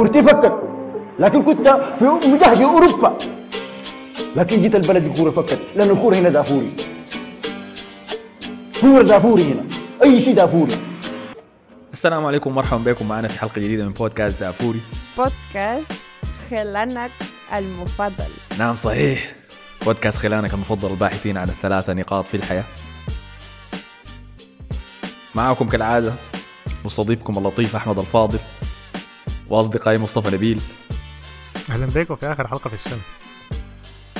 كورتي فكت لكن كنت في مجهد أوروبا. لكن جيت البلد الكوره فكت لأن الكورة هنا دافوري. كورة دافوري هنا. أي شيء دافوري. السلام عليكم ومرحبا بكم. معنا في حلقة جديدة من بودكاست دافوري. بودكاست خلانك المفضل. نعم صحيح. بودكاست خلانك المفضل الباحثين عن الثلاثة نقاط في الحياة. معكم كالعادة مستضيفكم اللطيف أحمد الفاضل. وأصدقائي مصطفى نبيل. أهلا بكم في آخر حلقة في السنة.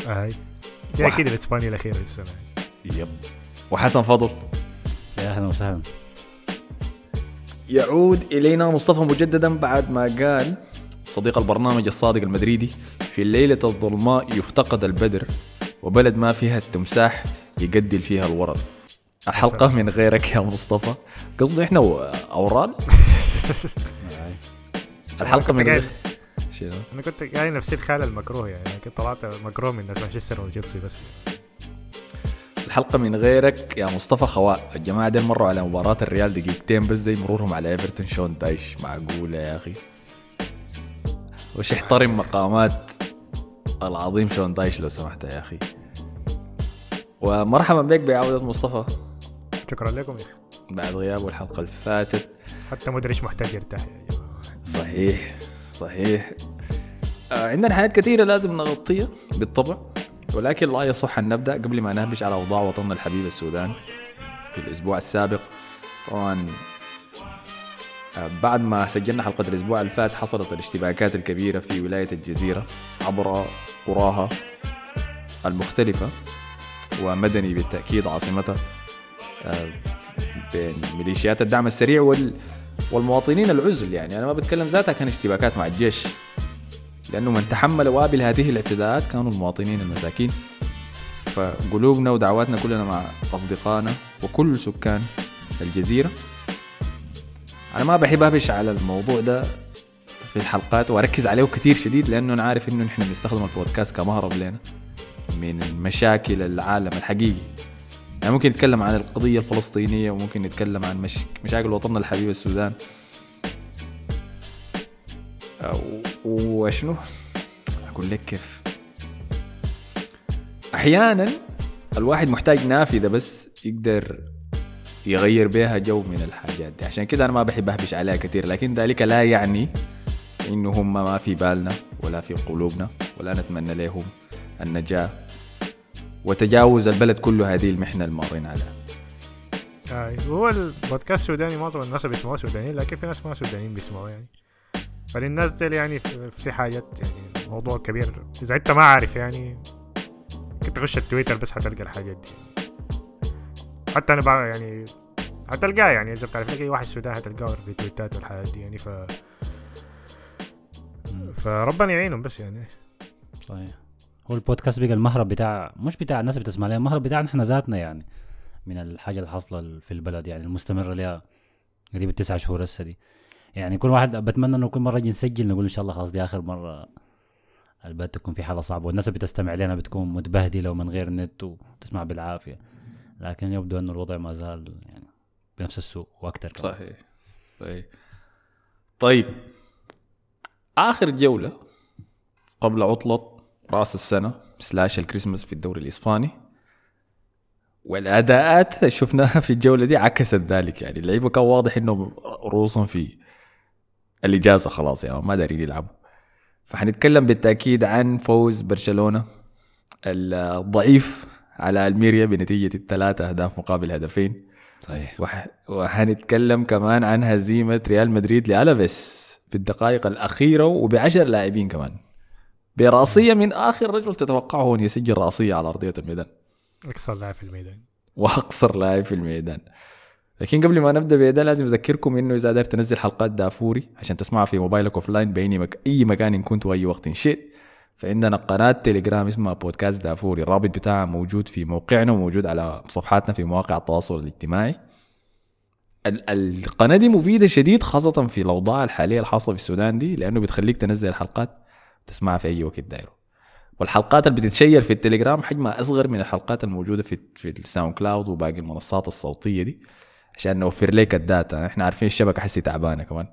هاي. دي واحد. أكيد الإسباني الاخيره في السنة. يب. وحسن فضل. يا أهلا وسهلا. يعود إلينا مصطفى مجددا بعد ما قال صديق البرنامج الصادق المدريدي في الليلة الظلماء يفتقد البدر وبلد ما فيها التمساح يقدل فيها الورد. الحلقة من غيرك يا مصطفى. قصدي إحنا و- الحلقة من قايل- شنو؟ أنا كنت قايل نفسي الخال المكروه يعني كنت طلعت مكروه من مانشستر وتشيلسي بس. الحلقة من غيرك يا مصطفى خواء. الجماعة دي مروا على مباراة الريال دقيقتين بس زي مرورهم على إيفرتون. شون دايش معقولة يا أخي؟ وش احترم مقامات العظيم؟ شون دايش لو سمحت يا أخي؟ ومرحبا بك بعودة مصطفى. شكرا لكم يا أخي. بعد غيابه الحلقة اللي فاتت. حتى مدرج محتاج يرتاح يا جماعة صحيح صحيح. آه عندنا حاجات كثيرة لازم نغطيها بالطبع ولكن لا يصح أن نبدأ. قبل ما نهبش على أوضاع وطننا الحبيب السودان في الأسبوع السابق. طبعا آه بعد ما سجلنا حلقة الأسبوع اللي فات حصلت الاشتباكات الكبيرة في ولاية الجزيرة عبر قراها المختلفة ومدني بالتأكيد عاصمتها آه بين ميليشيات الدعم السريع وال والمواطنين العزل يعني. أنا ما بتكلم ذاتها كان اشتباكات مع الجيش لأنه من تحمل وابل هذه الاعتداءات كانوا المواطنين المساكين. فقلوبنا ودعواتنا كلنا مع أصدقائنا وكل سكان الجزيرة. أنا ما بحب اهبش على الموضوع ده في الحلقات وأركز عليه كثير شديد لأنه أنا عارف إنه نحن بنستخدم البودكاست كمهرب لنا من مشاكل العالم الحقيقي. يعني ممكن نتكلم عن القضية الفلسطينية وممكن نتكلم عن مش... مشاكل وطننا الحبيب السودان. وشنو؟ أقول لك كيف. أحيانا الواحد محتاج نافذة بس يقدر يغير بها جو من الحاجات دي. عشان كده أنا ما بحب أهبش عليها كثير لكن ذلك لا يعني إنه هم ما في بالنا ولا في قلوبنا ولا نتمنى لهم النجاة. وتجاوز البلد كله هذه المحنة المارين عليها. هاي هو البودكاست السوداني معظم الناس بيسمعوه سودانيين لكن في ناس ما سودانيين بيسمعوه يعني. فللناس دي يعني في في حاجات يعني موضوع كبير. إذا انت ما عارف يعني ممكن تخش التويتر بس حتلقى الحاجات دي. حتى أنا بقى يعني هتلقاه يعني إذا بتعرف لك أي واحد سوداني هتلقاه في تويتات والحاجات دي يعني ف فربنا يعينهم بس يعني. صحيح. هو البودكاست بقى المهرب بتاع مش بتاع الناس اللي بتسمع لها المهرب بتاعنا إحنا ذاتنا يعني من الحاجة اللي حاصله في البلد يعني المستمرة لها قريب التسع شهور هسه دي. يعني كل واحد بتمنى إنه كل مرة نجي نسجل نقول إن شاء الله خلاص دي آخر مرة البلد تكون في حالة صعبة والناس اللي بتستمع لنا بتكون متبهدلة ومن غير نت وتسمع بالعافية. لكن يبدو إنه الوضع ما زال يعني بنفس السوء وأكثر كمان. صحيح صحيح. طيب آخر جولة قبل عطلة رأس السنة سلاش الكريسماس في الدوري الإسباني. والأداءات اللي شفناها في الجولة دي عكست ذلك يعني. اللعيبة كان واضح إنهم رؤوسهم في الإجازة خلاص يعني ما دارين يلعبوا. فحنتكلم بالتأكيد عن فوز برشلونة الضعيف على ألميريا بنتيجة الثلاثة أهداف مقابل هدفين. صحيح. وح... وحنتكلم كمان عن هزيمة ريال مدريد لألافيس في الدقائق الأخيرة وبعشر لاعبين كمان. برأسية من آخر رجل تتوقعه أن يسجل رأسية على أرضية الميدان. أقصر لاعب في الميدان. وأقصر لاعب في الميدان. لكن قبل ما نبدأ بده لازم أذكركم إنه إذا قدرت تنزل حلقات دافوري عشان تسمعها في موبايلك offline بأي مك... أي مكان إن كنت وأي وقت شئت. فعندنا قناة تليجرام اسمها بودكاست دافوري. الرابط بتاعها موجود في موقعنا وموجود على صفحاتنا في مواقع التواصل الاجتماعي. ال- القناة دي مفيدة شديد خاصة في الأوضاع الحالية الحاصله في السودان دي لأنه بتخليك تنزل الحلقات تسمعها في أي وقت دايرة. والحلقات اللي بتتشير في التليجرام حجمها أصغر من الحلقات الموجودة في في الساوند كلاود وباقي المنصات الصوتية دي عشان نوفر لك ال data. إحنا عارفين الشبكة حسي تعبانة كمان.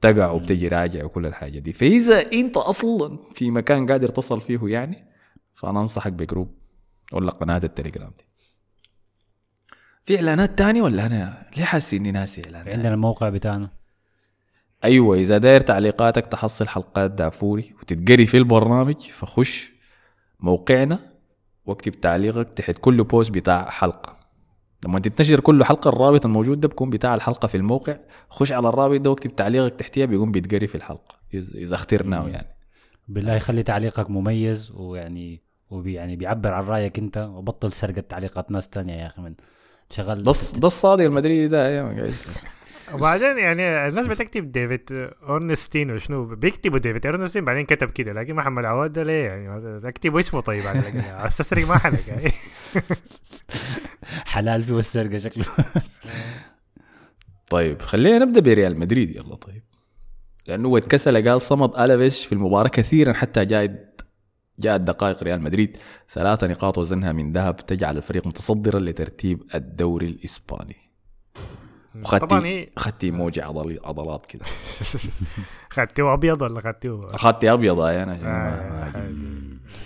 تقع وبتجي راجع وكل الحاجة دي. فإذا أنت أصلا في مكان قادر تصل فيه يعني فأنا أنصحك ب group ولا قناة التليجرام دي. في إعلانات تانية ولا أنا ليه حاسس إني ناسي إعلانات؟ عندنا الموقع بتاعنا. أيوه إذا داير تعليقاتك تحصل حلقات دافوري وتتقري في البرنامج فخش موقعنا واكتب تعليقك تحت كل بوست بتاع حلقة. لما تنتشر كل حلقة الرابط الموجود ده بيكون بتاع الحلقة في الموقع. خش على الرابط ده واكتب تعليقك تحتيها بيقوم بيتقري في الحلقة إذا اخترناه يعني. بالله يخلي تعليقك مميز ويعني وبي يعني بيعبر عن رأيك أنت وبطل سرقة تعليقات ناس تانية يا أخي من شغل ده ده الصادق المدريدي ده قاعد وبعدين يعني الناس بتكتب ديفيد أورنستين وشنو بيكتبوا ديفيد أورنستين بعدين كتب كده لكن محمد عواد ده ليه يعني؟ اكتبوا اسمه طيب على الأقل. أستسرق ما حنك يعني حلال فيه السرقه شكله. طيب خلينا نبدأ بريال مدريد يلا طيب. لأنه هو اتكسل قال صمد ألافيش في المباراة كثيرا حتى جاءت جاءت دقائق ريال مدريد ثلاثة نقاط وزنها من ذهب تجعل الفريق متصدرا لترتيب الدوري الاسباني طبعا وخدتي إيه خدتي موجة عضل عضلات كده. خدتوه أبيض ولا خدتوه اخذتي أبيض أنا عشان آه، ما- هذه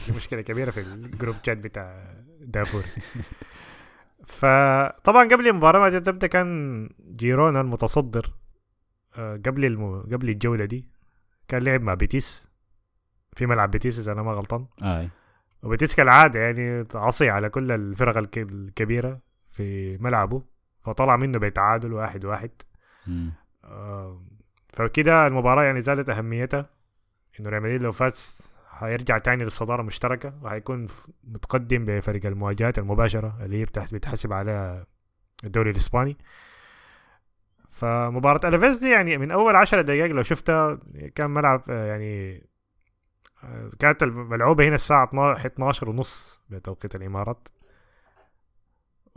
دي مشكلة كبيرة في ال group chat بتاع دافوري. فطبعا قبل المباراة ما تبدأ كان جيرونا المتصدر آه، قبل الم... قبل الجولة دي كان لعب مع بيتيس. في ملعب بيتيس إذا أنا ما غلطان. أي. وبيتيس كالعادة يعني عصي على كل الفرق الك- الكبيرة في ملعبه. فطلع منه بتعادل واحد واحد. آه، فكده المباراة يعني زادت أهميتها إنه ريال مدريد لو فاز هيرجع تاني للصدارة المشتركة وهيكون متقدم بفريق المواجهات المباشرة اللي هي بتحت بتحسب على الدوري الإسباني. فمباراة ألفيز دي يعني من أول عشرة دقائق لو شفتها كان ملعب آه، يعني آه، كانت الملعوبة هنا الساعة 12 ونص بتوقيت الإمارات.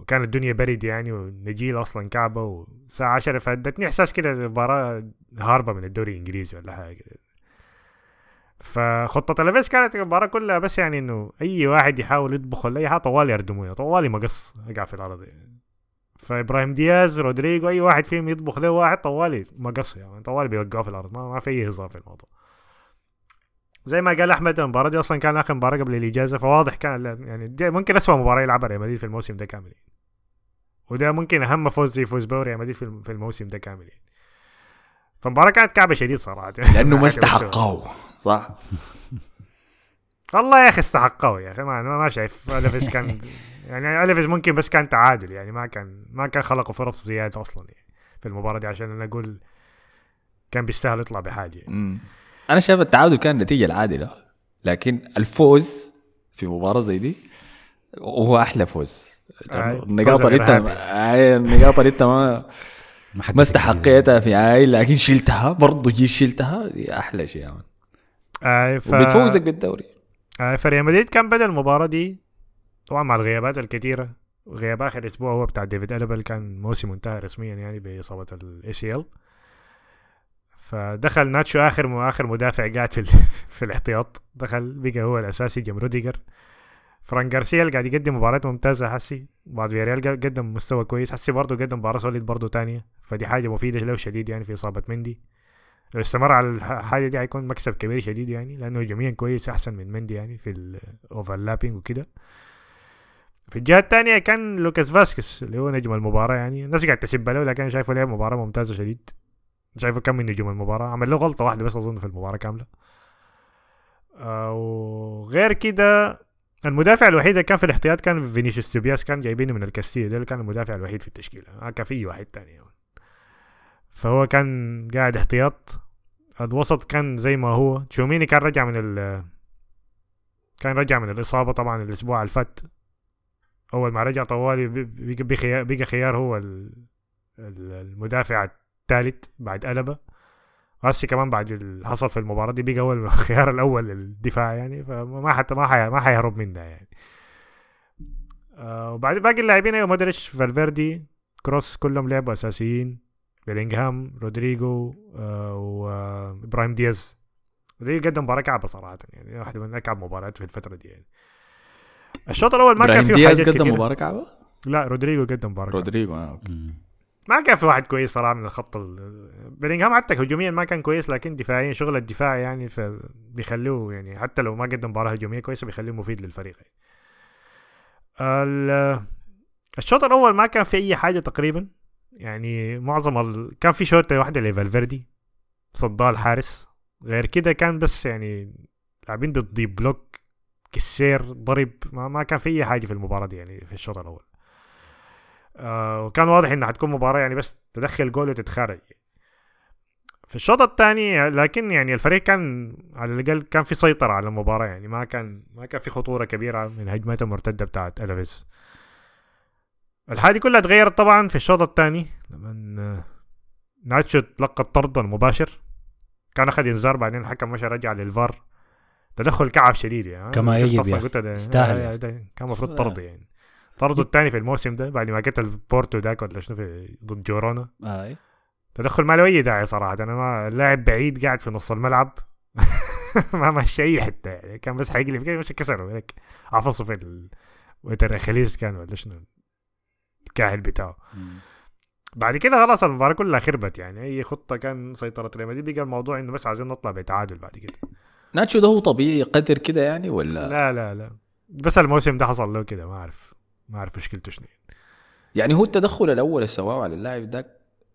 وكان الدنيا برد يعني ونجيل أصلا كعبة والساعة 10 فادتني إحساس كده المباراة هاربة من الدوري الإنجليزي ولا حاجة كده فخطة الافيس كانت المباراة كلها بس يعني إنه أي واحد يحاول يطبخ ولا أي حاجة طوال يردموه طوالي مقص يقع في الأرض يعني. فإبراهيم دياز رودريجو أي واحد فيهم يطبخ له واحد طوالي مقص يعني طوالي بيوقعوا في الأرض ما, ما في أي هزار في الموضوع زي ما قال أحمد المباراة دي أصلا كان آخر مباراة قبل الإجازة فواضح كان يعني دي ممكن اسوء مباراة يلعبها ريال مدريد في الموسم ده كامل يعني. وده ممكن أهم فوز زي فوز بوري مدريد في الم- في الموسم ده كامل يعني فالمباراة كانت كعبة شديد صراحة. لأنه ما استحقوه صح؟ والله يا أخي استحقوا يا أخي ما, ما شايف. الفيس كان يعني الفيس ممكن بس كان تعادل يعني ما كان ما كان خلقوا فرص زيادة أصلا يعني في المباراة دي عشان أنا أقول كان بيستاهل يطلع بحاجة. يعني. أنا شايف التعادل كان النتيجه العادله لكن الفوز في مباراة زي دي وهو أحلى فوز. النقاط اللي أنت النقاط اللي أنت ما ما استحقيتها في عاي لكن شلتها برضه جيت شلتها دي أحلى شيء يعني. آه ف... وبتفوزك بالدوري. آه فريال مدريد كان بدأ المباراة دي طبعا مع الغيابات الكثيرة غياب آخر أسبوع هو بتاع ديفيد ألابا كان موسم انتهى رسميا يعني بإصابة ال ACL فدخل ناتشو آخر آخر مدافع قاعد في في الاحتياط. دخل بقى هو الأساسي جنب روديجر. فران جارسيا قاعد يقدم مباراة ممتازة هسي. بعد فياريال قدم مستوى كويس. هسي برضه قدم مباراة solid برضه تانية. فدي حاجة مفيدة له شديد يعني في إصابة مندي. لو استمر على الح- الحاجة دي هيكون مكسب كبير شديد يعني لأنه هجوميا كويس أحسن من مندي يعني في ال overlapping وكده. في الجهة الثانية كان لوكاس فاسكس اللي هو نجم المباراة يعني. الناس قاعد تسب له لكن شايفه لعب مباراة ممتازة شديد. شايفه كم من نجوم المباراة. عمل له غلطة واحدة بس أظن في المباراة كاملة. آه، وغير كده المدافع الوحيد اللي كان في الاحتياط كان فينيسيوس توبياس كان جايبينه من الكاستيا ده اللي كان المدافع الوحيد في التشكيلة. ما كان في واحد تاني يعني. فهو كان قاعد احتياط. الوسط كان زي ما هو. تشواميني كان رجع من ال كان رجع من الإصابة طبعا الأسبوع اللي فات. أول ما رجع طوالي بقى بخيار, بقى خيار هو ال- ال- المدافع الثالث بعد ألابا. هسي كمان بعد اللي حصل في المباراة دي بقى هو الخيار الأول للدفاع يعني فما حتى ما حي... ما حيهرب منها يعني. آه وبعد باقي اللاعبين أيوه مودريتش فالفيردي كروس كلهم لعبوا أساسيين. بيلينغهام رودريجو آه وابراهيم دياز. رودريجو قدم مباراة كعبة صراحة يعني واحدة من أكعب مباريات في الفترة دي يعني. الشوط الأول ما كان فيه دياز حاجات قدم كتير مباراة كعبة؟ لا رودريجو قدم مباراة كعبة. رودريجو آه. okay. ما كان في واحد كويس صراحة من الخط ال- بيلينغهام حتى هجوميا ما كان كويس لكن دفاعيا شغل الدفاع يعني فبيخلوه يعني حتى لو ما قدم مباراة هجومية كويسة بيخلوه مفيد للفريق. يعني. ال- الشوط الأول ما كان في أي حاجة تقريبا. يعني معظم ال... كان في شوطة واحدة لفالفيردي صدها الحارس غير كده كان بس يعني لاعبين ضد block كسير ضرب ما, ما كان في أي حاجة في المباراة دي يعني في الشوط الأول. آه وكان واضح إنها حتكون مباراة يعني بس تدخل جول وتتخرج. في الشوط الثاني لكن يعني الفريق كان على الأقل كان في سيطرة على المباراة يعني ما كان ما كان في خطورة كبيرة من هجمات المرتدة بتاعت الافيس الحاجة كلها تغيرت طبعا في الشوط الثاني لما ناتشو تلقى الطرد المباشر. كان أخذ إنذار بعدين الحكم مشى رجع للفار. تدخل كعب شديد يعني كما يجب يستاهل. آه، يعني. كان المفروض طرد يعني. طرده الثاني في الموسم ده بعد ما قتل بورتو داك ولا شنو في ضد جورونا. آه. تدخل ما له أي داعي صراحة أنا ما اللاعب بعيد قاعد في نص الملعب. ما مشى أي حتة يعني كان بس حيقلب كده مش كسره هيك عفصه في ال... وتر خليس كان ولا شنو الكاهل بتاعه. بعد كده خلاص المباراة كلها خربت يعني أي خطة كان سيطرة ريال مدريد بقى الموضوع إنه بس عايزين نطلع بتعادل بعد كده. ناتشو ده هو طبيعي قدر كده يعني ولا؟ لا لا لا. بس الموسم ده حصل له كده ما أعرف. ما أعرف مشكلته شنو. يعني هو التدخل الأول اللي سواه على اللاعب ده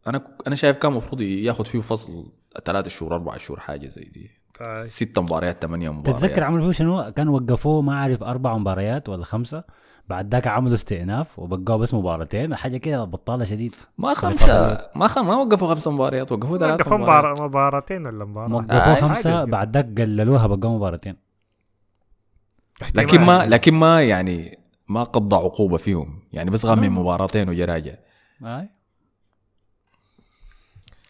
أنا أنا شايف كان المفروض ياخذ فيه فصل ثلاثة شهور أربعة شهور حاجة زي دي. آه. ست مباريات ثمانية مباريات. تتذكر عملوا فيه شنو؟ كان وقفوه ما أعرف أربع مباريات ولا خمسة. بعد ذاك عملوا استئناف وبقوا بس مباراتين حاجة كده بطالة شديد. ما خمسة. ما خم... ما وقفوا خمسة مباريات وقفوا ثلاثة وقفوا مباريات. مباراة- مباراتين ولا مباراه وقفوه آه، خمسة. بعد ذاك قللوها بقوا مباراتين. لكن ما. لكن ما يعني ما قضى عقوبة فيهم. يعني بس غمي نعم. مباراتين وجا راجع آه.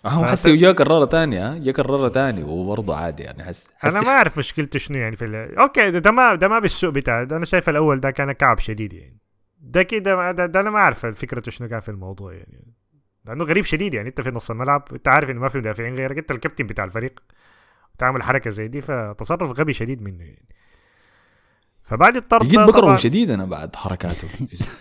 هو حسي وجا كررها تاني ها جا كررها تاني وبرضه عادي يعني حس أنا ما أعرف مشكلته شنو يعني في ال... أوكي ده, ده ما ده ما بالسوء بتاعه ده أنا شايف الأول ده كان كعب شديد يعني. ده كده ده, ده أنا ما أعرف فكرته شنو كان في الموضوع يعني. لأنه غريب شديد يعني. أنت في نص الملعب انت عارف إنه ما في مدافعين غيرك. أنت الكابتن بتاع الفريق تعمل حركة زي دي فتصرف غبي شديد منه يعني. فبعد الطرد ده بكرهه طبعاً- شديد أنا بعد حركاته.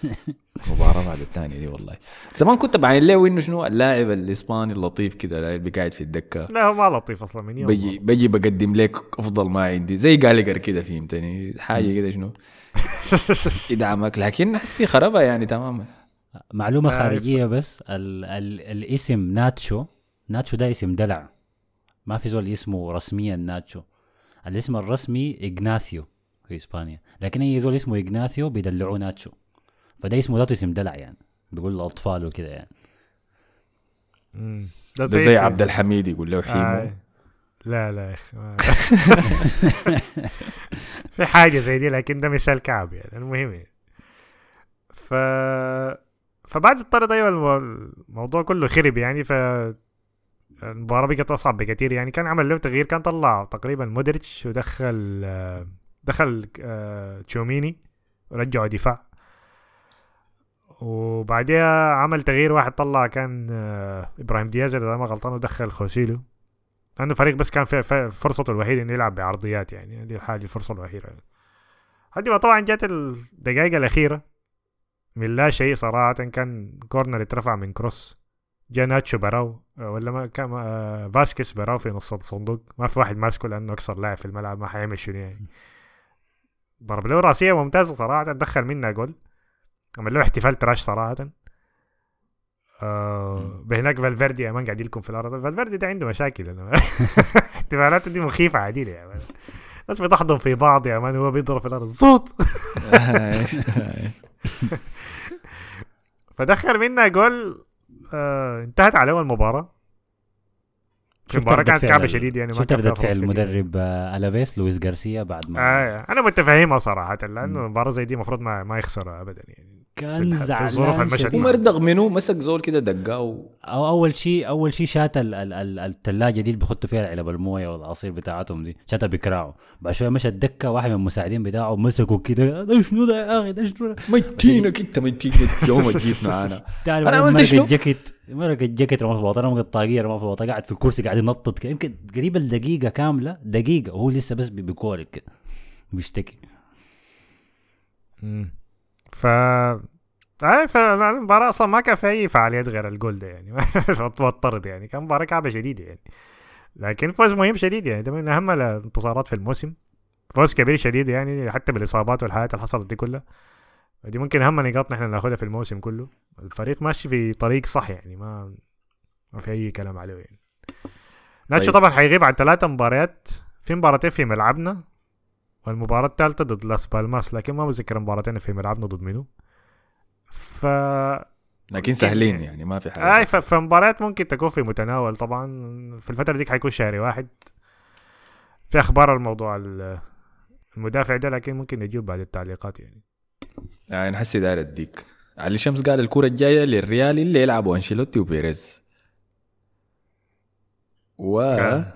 مباراة بعد الثانية دي والله. زمان كنت بعين له انه شنو اللاعب الإسباني اللطيف كده اللي قاعد في الدكة. لا هو ما لطيف أصلا من يوم بجي بجي بقدم لك أفضل ما عندي. زي جالجر كده فهمتني؟ حاجة كده شنو؟ يدعمك. لكن حسي خربها يعني تماما. معلومة. خارجية بس ال ال الاسم ناتشو ناتشو ده اسم دلع. ما في زول اسمه رسميا ناتشو. الاسم الرسمي إغناثيو في إسبانيا. لكن أي زول اسمه إغناثيو بيدلعوه ناتشو. فده اسمه ذاته اسم دلع يعني. بيقول الاطفال وكده يعني. ده زي عبد الحميد يقول له حيمو. آه. لا لا يا أخي في حاجة زي دي لكن ده مثال كعب يعني المهم يعني. ف فبعد الطرد أيوه الم- الموضوع كله خرب يعني ف المباراة بقت أصعب بكثير يعني. كان عمل له تغيير كان طلع تقريبا مودريتش ودخل آه، دخل آه، تشوميني ورجعه دفاع. وبعدها عمل تغيير واحد طلع كان آه، إبراهيم دياز إذا ما غلطان ودخل خوسيلو. لأنه فريق بس كان فرصته الوحيدة إنه يلعب بعرضيات يعني دي الحاجة الفرصة الوحيدة. هدي ما طبعا جات الدقائق الأخيرة. من لا شيء صراحة كان corner اترفع من كروس. جا ناتشو براه آه، ولا ما كان فاسكيس براه في نص الصندوق. ما في واحد ماسكه لأنه أكثر لاعب في الملعب ما حيعمل شنو يعني. ضرب له راسية ممتازة صراحة دخل منها جول. عمل له احتفال trash صراحة. آه بهناك فالفيردي يا man قاعد لكم في الأرض. فالفيردي ده عنده مشاكل. أنا احتمالاته دي مخيفة عديله يا man. الناس بتحضن في بعض يا man هو بيضرب في الأرض. صوت! فدخل منها جول. آه انتهت عليه المباراه شفت المباراه ردة كانت فعل كعبة شديد يعني ما شفت ردة فعل. المدرب آه، ألافيس لويس غارسيا بعد ما آه أنا متفهمها صراحة لأنه. مباراة زي دي المفروض ما ما يخسرها ابدا يعني. كان زعلان المشهد شديد. هو مردغ منه مسك زول كده دقاه أو أول شيء أول شيء شات ال- ال- ال- الثلاجه دي اللي بيحطوا فيها علب الموية والعصير بتاعتهم دي شاتها بكراعه بعد شوية مشى الدكه واحد من المساعدين بتاعه مسكوا كده ده شنو ده يا أخي؟ ده شنو ميتينك أنت ميتينك. يوم جيت معانا. بعدين عملت شنو؟ مرق الجاكيت رمى في بطنه رمى الطاقيه رمى في بطنه قاعد في الكرسي قاعد ينطط كده يمكن قريب الدقيقه كاملة دقيقة وهو لسه بس بي- بيكورك كده بيشتكي. مم. ف اي فالمباراة أصلا ما كان في أي فعاليات غير الجول ده يعني وطرد يعني كان مباراة كعبة شديدة يعني. لكن فوز مهم شديد يعني ده من أهم الانتصارات في الموسم. فوز كبير شديد يعني حتى بالإصابات والحاجات اللي حصلت دي كلها. دي ممكن أهم نقاط نحن ناخدها في الموسم كله. الفريق ماشي في طريق صح يعني ما ما في أي كلام عليه يعني. ناتشو طيب. طبعا حيغيب عن ثلاثة مباريات. في مباراتين في ملعبنا والمباراة الثالثة ضد لاس بالماس لكن ما متذكر مباراتين في ملعبنا ضد منو. ف لكن سهلين يعني ما في حاجة اي ف- فمباريات ممكن تكون في متناول طبعا. في الفترة ديك حيكون شهري واحد. في أخبار الموضوع ال- المدافع ده لكن ممكن نجيب بعد التعليقات يعني. يعني نحسي داير اديك علي شمس قال الكرة الجاية للريال اللي يلعبوا أنشيلوتي وبيريز. آه.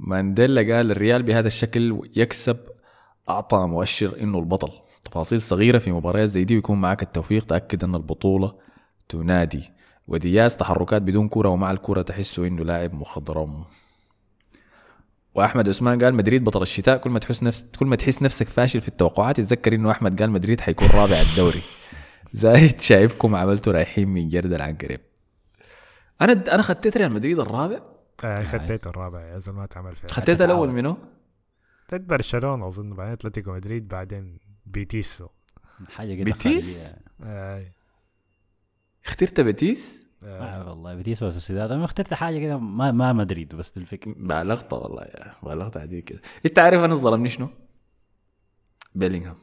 ومانديلا قال الريال بهذا الشكل يكسب أعطى مؤشر إنه البطل. تفاصيل صغيرة في مباريات زي دي ويكون معك التوفيق. تأكد أن البطولة تنادي. ودياز تحركات بدون كرة ومع الكرة تحسه إنه لاعب مخضرم. وأحمد عثمان قال مدريد بطل الشتاء. كل ما تحس نفس كل ما تحس نفسك فاشل في التوقعات تتذكر إنه أحمد قال مدريد حيكون رابع الدوري. زايد شايفكم عملتوا رايحين من جردل عن قريب. أنا أنا خطيت ريال مدريد الرابع؟ آه خديت الرابع يا زلمة ما تعمل فيها. خطيت الأول منه خديت برشلونة أظن بعدين أتلتيكو مدريد بعدين بيتيس. حاجة كده بيتيس؟ آه اخترت بيتيس؟ آه. آه والله بيتيس وسوسيداد أنا اخترت حاجة كده ما ما مدريد بس الفكرة. بالغت والله يا بالغت عديك كده إنت عارف أنا ظلمني شنو؟ بيلينغهام.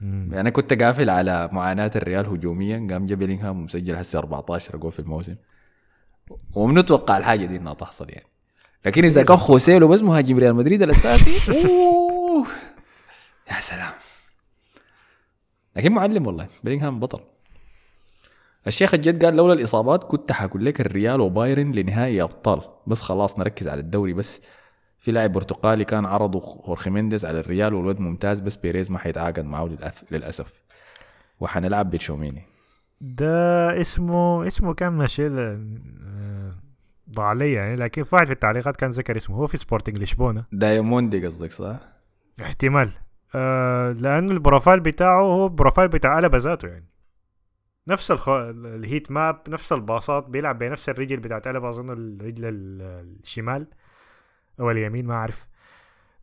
يعني أنا كنت قافل على معاناة الريال هجوميا قام جا بيلينغهام ومسجل هسه 14 جول في الموسم. ومنتوقع الحاجة دي إنها تحصل يعني. لكن إذا كان خوسيلو بس مهاجم ريال مدريد الأساسي. يا سلام. لكن معلم والله بيلينغهام بطل. الشيخ الجد قال لولا الإصابات كنت حقول لك الريال وبايرن لنهائي أبطال. بس خلاص نركز على الدوري بس. في لاعب برتقالي كان عرضه خورخي مينديز على الريال والواد ممتاز بس بيريز ما حيتعاقد معه للأسف. وحنلعب بتشواميني ده اسمه اسمه كان ماشي ضاع علي يعني لكن في واحد في التعليقات كان ذكر اسمه. هو في سبورتنج لشبونة. ديوماندي قصدك صح؟ احتمال. آه لأنه ال profile بتاعه هو profile بتاع ألابا ذاته يعني. نفس الخ... ال heat map نفس الباصات بيلعب بنفس الرجل بتاعت ألابا أظن الرجل ال- الشمال. أو اليمين ما أعرف.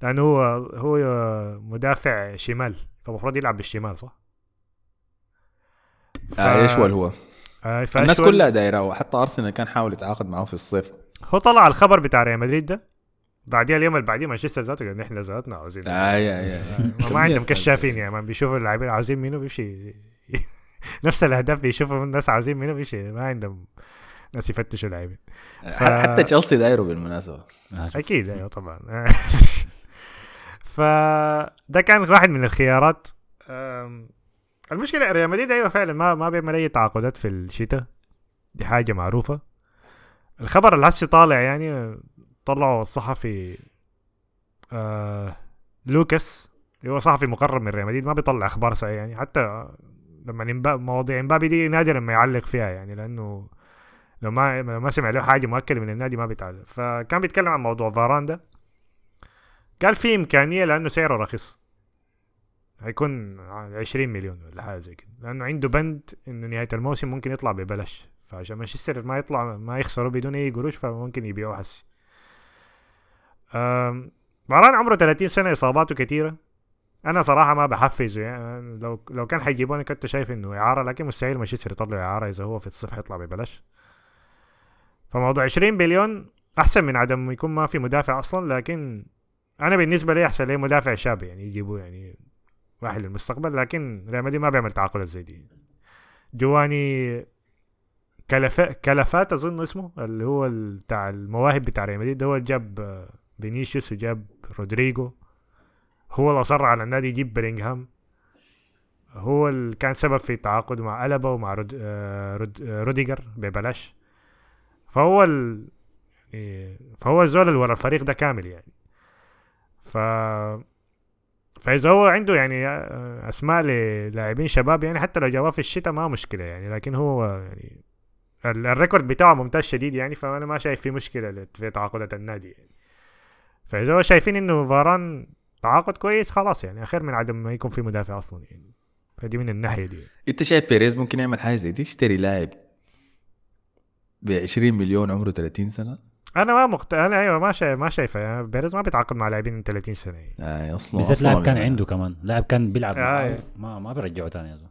لأنه هو هو مدافع شمال. فالمفروض يلعب بالشمال صح؟ ف... آه إيش هو. آه الناس كلها دايرة وحتى أرسنال كان حاول يتعاقد معه في الصيف. هو طلع الخبر بتاع ريال مدريد ده؟ بعديها اليوم اللي بعديه مانشستر ذاته قال نحن ذاتنا عاوزين. اي اي اي ما, عندهم كشافين يعني ما بيشوفوا اللاعبين عاوزين منه بيمشي. نفس الأهداف بيشوفوا الناس عاوزين منه بيمشي ما عندهم ناس يفتشوا لاعبين. حتى تشيلسي دايره بالمناسبة. آه. أكيد أيوه طبعا. فده كان واحد من الخيارات. المشكلة ريال مدريد أيوه فعلا ما ما بيعمل أي تعاقدات في الشتاء. دي حاجة معروفة. الخبر اللي هسه طالع يعني طلعوا الصحفي آه لوكاس. اللي هو صحفي مقرب من ريال مدريد ما بيطلع أخبار صحيحه يعني. حتى لما مواضيع امبابي دي نادر لما يعلق فيها يعني لأنه لو ما لو ما سمع له حاجة مؤكدة من النادي ما بيتعلق. فكان بيتكلم عن موضوع فاران ده. قال في إمكانية لأنه سعره رخيص. هيكون 20 مليون ولا حاجة زي كده. لأنه عنده بند إنه نهاية الموسم ممكن يطلع ببلاش. فعشان مانشستر ما يطلع ما يخسروا بدون أي قروش فممكن يبيعوه أم، فاران عمره 30 سنة إصاباته كثيره أنا صراحة ما بحفزه يعني لو لو كان حيجيبوني كنت شايف إنه إعارة لكن مستحيل مانشستر يطلع إعارة إذا هو في الصيف حيطلع ببلاش. فموضوع 20 مليون أحسن من عدم يكون ما في مدافع أصلا لكن أنا بالنسبة لي أحسن لي مدافع شاب يعني يجيبوه يعني واحد للمستقبل لكن ريال مدريد ما بيعمل تعاقدات زي دي. جواني كلفا كلفات أظن اسمه اللي هو بتاع المواهب بتاع ريال مدريد هو جاب فينيسيوس وجاب رودريجو. هو اللي اصر على النادي يجيب بلينغهام هو اللي كان سبب في التعاقد مع ألابا ومع رود آه، رود آه، روديجر ببلاش. فهو ال... إيه، فهو الزول اللي ورا الفريق ده كامل يعني. ف فإذا هو عنده يعني آه، أسماء للاعبين شباب يعني حتى لو جابوه في الشتاء ما مشكلة يعني. لكن هو يعني ال- الريكورد بتاعه ممتاز شديد يعني فأنا ما شايف في مشكلة في تعاقدات النادي يعني. فإذا هو شايفين إنه فاران تعاقد كويس خلاص يعني خير من عدم ما يكون في مدافع أصلا يعني. فدي من الناحية دي. أنت شايف بيريز ممكن يعمل حاجة زي دي؟ يشتري لاعب ب 20 مليون عمره 30 سنة؟ أنا ما مقت... أنا أيوه ما شايف ما شايفه. يعني بيريز ما بيتعاقد مع لاعبين من 30 سنة يعني. آه أصلا بالذات لاعب كان يعني. عنده كمان. لاعب كان بيلعب آه. معاه. ما ما بيرجعه تاني يا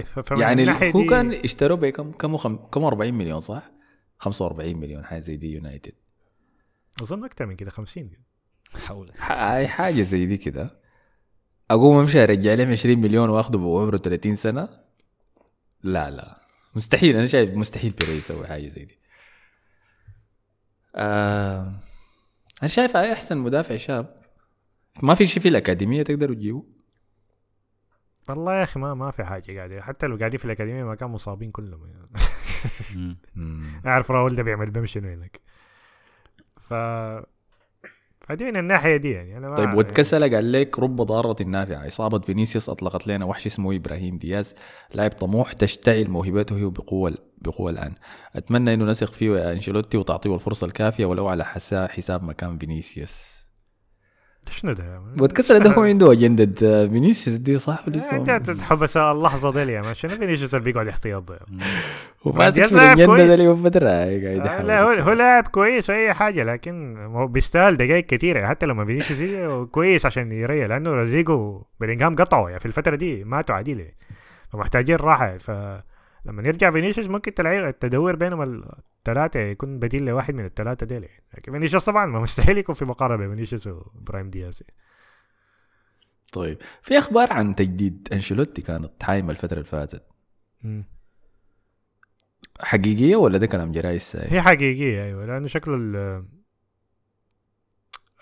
ف- فمن يعني هو دي- كان اشتروه بكم كم خم... كم 40 مليون صح؟ 45 مليون حاجة زي دي يونايتد. أظن أكثر من كده 50 حول أي حاجة زي دي كده. أقوم أمشي أرجع لهم 20 مليون واخده وعمره 30 سنة؟ لا لا. مستحيل. أنا شايف مستحيل بيري يسوي حاجة زي دي. آه أنا شايف أي أحسن مدافع شاب. ما في شيء في الأكاديمية تقدروا تجيبوا والله يا أخي ما ما في حاجة قاعدة. حتى لو قاعدين في الأكاديمية ما كانوا مصابين كلهم. يعني. أعرف راول ده بيعمل بهم شنو هناك. ف فدي من الناحية دي يعني أنا طيب يعني- واتكسل قال لك رب ضارة نافعة إصابة فينيسيوس أطلقت لنا وحش اسمه إبراهيم دياز لاعب طموح تشتعل موهبته بقوة بقوة الآن. أتمنى إنه نثق فيه يا أنشيلوتي وتعطيه الفرصة الكافية ولو على حسا حساب مكان فينيسيوس. شنو ده؟ واتكسل ده هو عنده أجندة فينيسيوس دي صح ولا لسه انت تحبس اللحظه دي يا شنو فينيسيوس اللي بيقعد احتياط ده في لاعب الأجندة كويس. ده له فترة قاعد آه، لا هو, هو. لاعب كويس واي حاجة لكن هو بيستاهل دقائق كثيره حتى لما فينيسيوس كويس عشان يريح لأنه رودريجو بلينغهام قطعوا يعني في الفترة دي ماتوا عديله فمحتاجين راحة. فلما يرجع فينيسيوس ممكن تلاقي التدور بينهم الثلاثة يكون بديل لواحد من الثلاثة ديل يعني. لكن فينيسيوس طبعا ما مستحيل يكون في مقارنة بين فينيسيوس وابراهيم دياز طيب في أخبار عن تجديد أنشيلوتي كانت حايمة الفترة اللي فاتت حقيقية ولا ده كلام جرايس؟ هي حقيقية أيوه لأنه شكله ال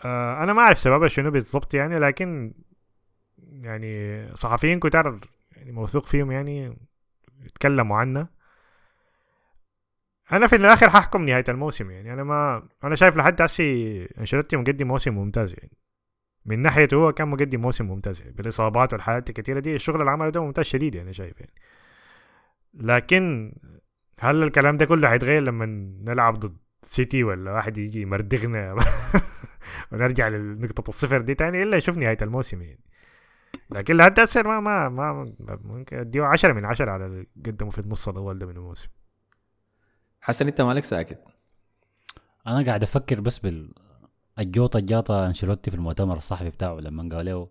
آه أنا ما أعرف سببها شنو بالضبط يعني لكن يعني صحفيين كتار يعني موثوق فيهم يعني يتكلموا عنها أنا في الآخر ححكم نهاية الموسم يعني. أنا ما أنا شايف لحد هسي أنشيلوتي مقدم موسم ممتاز يعني. من ناحيته هو كان مقدم موسم ممتاز يعني. بالإصابات والحالات الكثيره دي الشغل اللي عمله ده ممتاز شديد يعني شايف يعني. لكن هل الكلام ده كله حيتغير لما نلعب ضد سيتي ولا واحد يجي يمردغنا ونرجع لنقطة الصفر دي تاني؟ إلا يشوف نهاية الموسم يعني. لكن لحد هسه ما ما ما ممكن أديه 10 من 10 على اللي قدمه في النص الأول ده من الموسم. حسن أنت مالك ساكت. أنا قاعد أفكر بس بال الجوطة الجاطة أنشيلوتي في المؤتمر الصحفي بتاعه لما قال له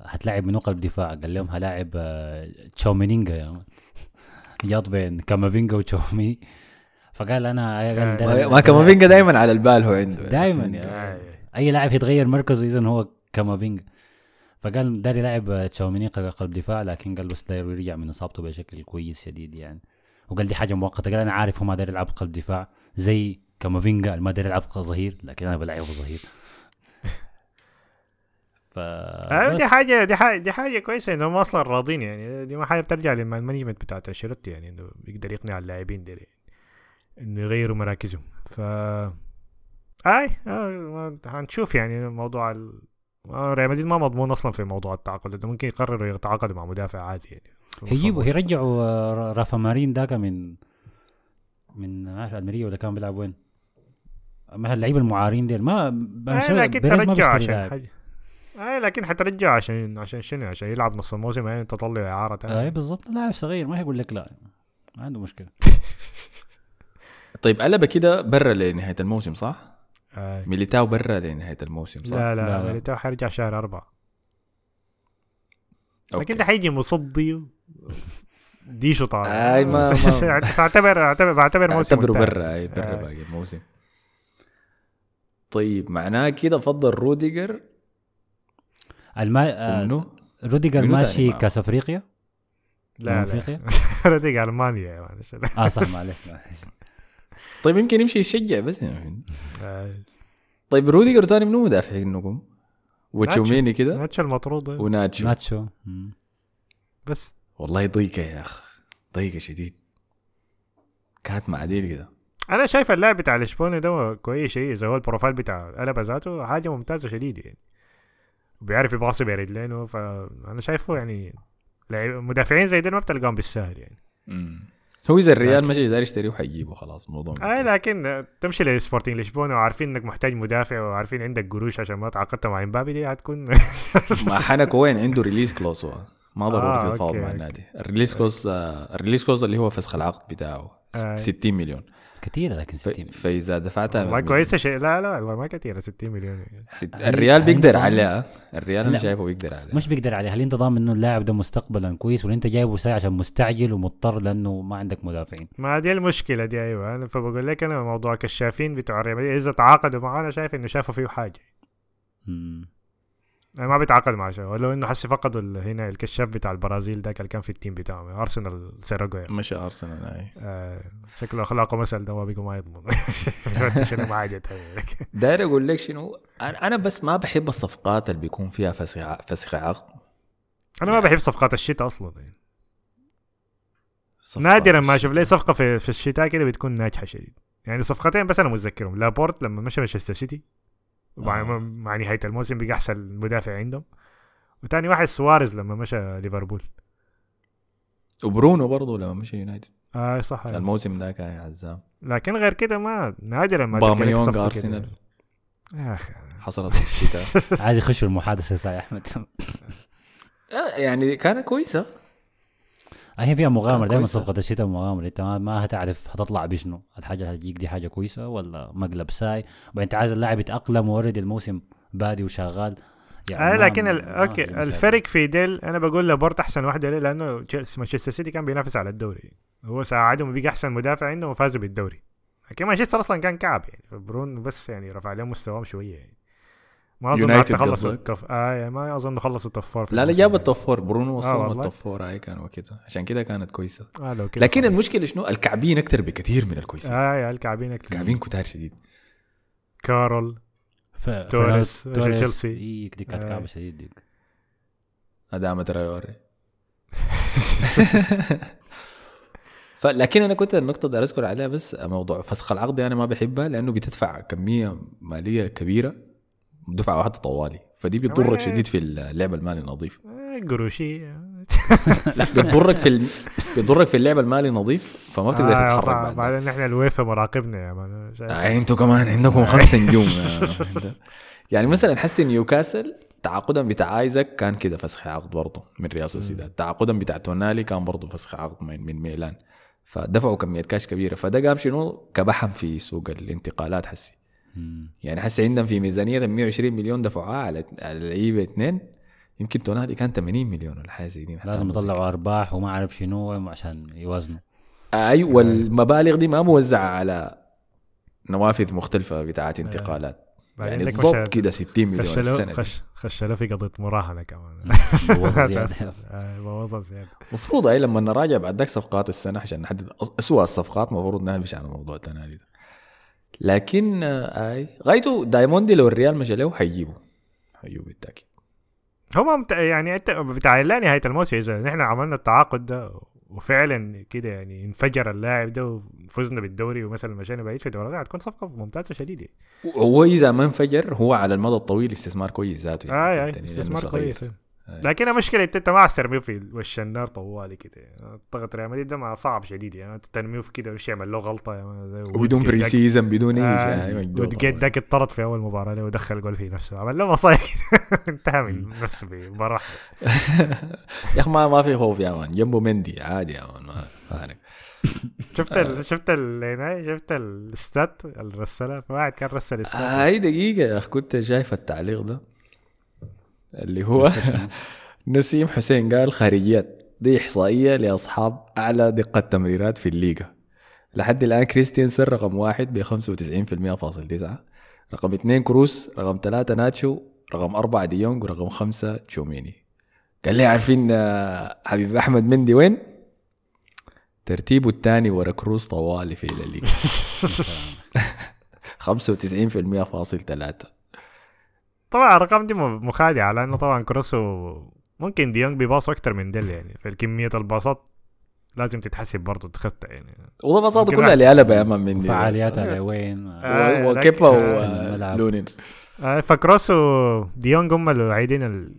هتلاعب منو قلب دفاع قال لهم هلاعب آه، تشاومينينجا. يا. جاط بين كامافينجا وتشاوميني فقال أنا قال ده- كامافينجا دائما على البال هو عنده. دايماً يعني. آه. أي لاعب يتغير مركزه اذا هو كامافينجا. فقال داري لاعب آه، تشاوميني قلب دفاع لكن قال بس داير يرجع من إصابته بشكل كويس شديد يعني. وقال دي حاجة مؤقتة. قال أنا عارف هو ما داري يلعب قلب دفاع زي كامافينجا ما داري يلعب ظهير لكن أنا بلعبه ظهير. ف آه، دي بس. حاجة دي حاجة دي حاجة كويسة إنهم أصلا راضين يعني. دي ما حاجة بترجع لل management بتاعت أنشيلوتي يعني إنه بيقدر يقنع اللاعبين دي إنه يغيروا مراكزهم. ف آي آه، هنشوف يعني موضوع ال... آه، ريال مدريد ما مضمون أصلا في موضوع التعاقد ده ممكن يقرروا يتعاقدوا مع مدافع عادي يعني. هيجيبوا. هيرجعوا آه، رافا مارين داك من من ما عارف الميريا ولا كان بيلعب وين ما اللعيبة المعارين ديل ما آه، لكن بيريز ما ترجع بيشتري عشان حاجة اي لكن حترجع عشان عشان شنو عشان يلعب نص الموسم يعني تطلع إعارة تاني اي بالضبط لاعب صغير ما هيقول لك لا ما عنده مشكلة طيب قلبه كده برا لنهاية الموسم صح؟ آي. ميليتاو برا لنهاية الموسم صح؟ لا لا, لا، لا. ميليتاو حيرجع شهر أربعة أوكي. لكن ده حيجي مصدي ديشو طالع آي ما- ما- اعتبر اعتبر بعتبر موسم اعتبره. برا أي برا آي. باقي الموسم طيب معناه كده فضل روديجر الما... آه؟ روديجر ماشي؟ كاس افريقيا لا لا أفريقيا؟ روديجر ألمانيا معلش آه صح معلش. طيب يمكن يمشي يشجع بس يعني. آي. طيب روديجر تاني منو مدافعين انكم؟ وتشوميني كده ماتش المطرود ده. وناتشو ناتشو. بس والله ضيقة يا اخ ضيقة شديد. كانت معديل كده. أنا شايف اللاعب بتاع الاشبوني ده كويس شيء إذا هو ال profile بتاع قلبه ذاته حاجة ممتازة شديد يعني. وبيعرف يباصي برجلينه فأنا شايفه يعني مدافعين زي دول ما بتلقاهم بالسهل يعني. مم. هو إذا الريال مشي داير يشتريه حيجيبه خلاص موضوع اي لكن تمشي لسبورتنج لشبونة وعارفين إنك محتاج مدافع وعارفين عندك قروش عشان ما تعاقدت مع إمبابي دي هتكون ما حنك وين عنده release clause ما ضروري آه، تتفاوض مع. النادي. ال release clause آه، ال release clause اللي هو فسخ العقد بتاعه آه. 60 مليون. كثيره لكن ف- 60 فإذا دفعتها والله من- كويسة شيء. لا لا والله ما كثيره 60 مليون. ست... الريال بيقدر عليها الريال أنا. شايفه بيقدر عليها مش بيقدر عليه. هل انت ضامن إنه اللاعب ده مستقبلا كويس ولا انت جايبه ساعة عشان مستعجل ومضطر لأنه ما عندك مدافعين؟ ما دي المشكلة دي أيوه. أنا فبقول لك أنا موضوع كشافين بتوع الريال إذا تعاقدوا معاه أنا شايف إنه شافوا فيه حاجة. مم. أنا ما بيتعاقد مع شيء ولو إنه حسي فقدوا هنا الكشاف بتاع البرازيل ده اللي كان في التيم بتاعهم أرسنال سيراجو يعني. مش أرسنال هاي آه شكله أخلاقه مسأل ده ما بيقوا ما يضمن. إنه ما حاجة. داير أقول لك شنو؟ أنا بس ما بحب الصفقات اللي بيكون فيها فسخ فسخ عقد. أنا ما بحب صفقات الشتاء أصلا يعني. نادرا ما أشوف. لي صفقة في, في الشتاء كده بتكون ناجحة شديد. يعني صفقتين بس أنا متذكرهم. لابورت لما مشى مانشستر سيتي آه. مع نهاية الموسم بقى أحسن مدافع عندهم. وتاني واحد سواريز لما مشى ليفربول. وبرونو برضه لما مشي يونايتد. آه صح. الموسم ده كان يا عزام. لكن غير كده ما نادرا ما أوباميانج كده. ارسنال يا أخي. حصلت في الشتاء. عايز يخش في المحادثة يا احمد لا، يعني كانت كويسة. هي فيها مغامرة دائما. صفقة الشتاء مغامرة. إنت ما, هتعرف هتطلع بشنو. الحاجة اللي هتجيك دي حاجة كويسة ولا مقلب ساي. وبعدين أنت عايز اللاعب يتأقلم و already الموسم بادي وشغال. آه ما- لكن ال... ما أوكي. الفرق في ديل أنا بقول لابورت أحسن واحدة ليه لأنه مانشستر سيتي كان بينافس على الدوري. هو ساعدهم وبقى أحسن مدافع عندهم وفازوا بالدوري. لكن مانشستر أصلا كان كعب يعني. فبرونو بس يعني رفع لهم مستواهم شوية يعني. ما أظن حتى خلصوا قصدك؟ ال top آه يعني ما أظن خلصوا ال top four لا لا جاب ده. ال top four برونو وصلنا والله. ال top four هاي كان وكده عشان كده كانت كويسة آه لو كده لكن خلاص. المشكلة شنو الكعبين أكثر بكثير من الكويسين آه يا الكعبين أكتر. الكعبين كتار شديد كارول ف... توريس، تشيلسي. إي دي كانت آه. كعبة شديد دي ادامه ترايوري فلكن أنا كنت النقطة اللي أذكر عليها بس موضوع فسخ العقد أنا ما بحبها لأنه بتدفع كمية مالية كبيرة دفعة واحدة طوالي. فدي بتضرك كمان- شديد في اللعب المالي النظيف. آه، قروشي. لا بتضرك في ال... بتضرك في اللعب المالي النظيف فما بتقدر آه تتحرك. بعد بعدين إحنا الويفا مراقبنا يا man؟ آه أنتوا كمان عندكم خمس نجوم. يا- يعني مثلا حسي نيوكاسل تعاقدا بتاع آيزاك كان كده فسخ عقد برضه من ريال سوسيداد تعاقدا بتاع تونالي كان برضه فسخ عقد من, من ميلان. فدفعوا كمية كاش كبيرة. فده قام شنو؟ كبحم في سوق الانتقالات حسي. يعني حسي عندهم في ميزانية 120 مليون دفعوها على على لعيبه اثنين يمكن تونالي كان 80 مليون ولا حاجة زي دي لازم يطلعوا أرباح وما أعرف شنو عشان يوازنوا أيوه والمبالغ دي ما موزعة على نوافذ مختلفة بتاعت انتقالات. بعدين يعني بالضبط كده 60 مليون خش السنة دي. خش خش له في قضية مراهنة كمان. بوظ زيادة. آه، بوظها زيادة. المفروض أي لما نراجع بعد ذاك صفقات السنة عشان نحدد اسوء الصفقات المفروض نهبش على موضوع التنالي ده. لكن آه، اي غايته دايموندي لو الريال مشى له حيجيبه حيجيبه بالتأكيد هم مت... يعني انت بتاع لا نهاية الموسم إذا نحن عملنا التعاقد ده وفعلا كده يعني انفجر اللاعب ده وفزنا بالدوري ومثلا مشينا بعيد في الدوري هتكون صفقة ممتازة شديدة هو إذا ما انفجر هو على المدى الطويل استثمار كويس ذاته آه في اي التاني، لأنه استثمار. كويس آه. لكن المشكلة أنت ما عايز ترميه في وش النار طوالي كده. ضغط ريال مدريد ده ما صعب شديد يعني. ترميه في كده وش يعمل له غلطة يعني وبدون pre-season بدون أي شيء. آه، أيوة، يجوع وودجيت طبعاً. داك اتطرد في أول مباراة له ودخل جول في نفسه. عمل له مصايب. انتهى من نفسه واحدة. يا أخي ما ما في خوف يا man. جنبه مندي. عادي يا man. ما. شفت ال... شفت ال... هنا شفت ال stats الرسالة. في واحد كان رسل ال stats. هاي دقيقة يا أخ كنت شايف التعليق ده. اللي هو نسيم. حسين قال خارجيات دي إحصائية لأصحاب أعلى دقة تمريرات في الليغا. لحد الآن كريستيانسن رقم واحد ب 95.9 رقم اثنين كروس رقم ثلاثة ناتشو رقم أربعة ديونج ورقم خمسة تشوميني. قال لي عارفين آه، حبيب أحمد مندي وين؟ ترتيبه الثاني ورا كروس طوالي في الليغا. 95% فاصل ثلاثة طبعا الارقام دي م- مخادعة لأنه طبعا كروسو ممكن ديونج بيباصوا أكتر من ديل يعني. فالكمية الباصات لازم تتحسب برضه تخطى يعني. ممكن كلها لقلبة يا مان مني فعالياتها لوين آه، وكيبا آه،. ولونين آه، فكروسو ديونج هم اللي عايدين ال...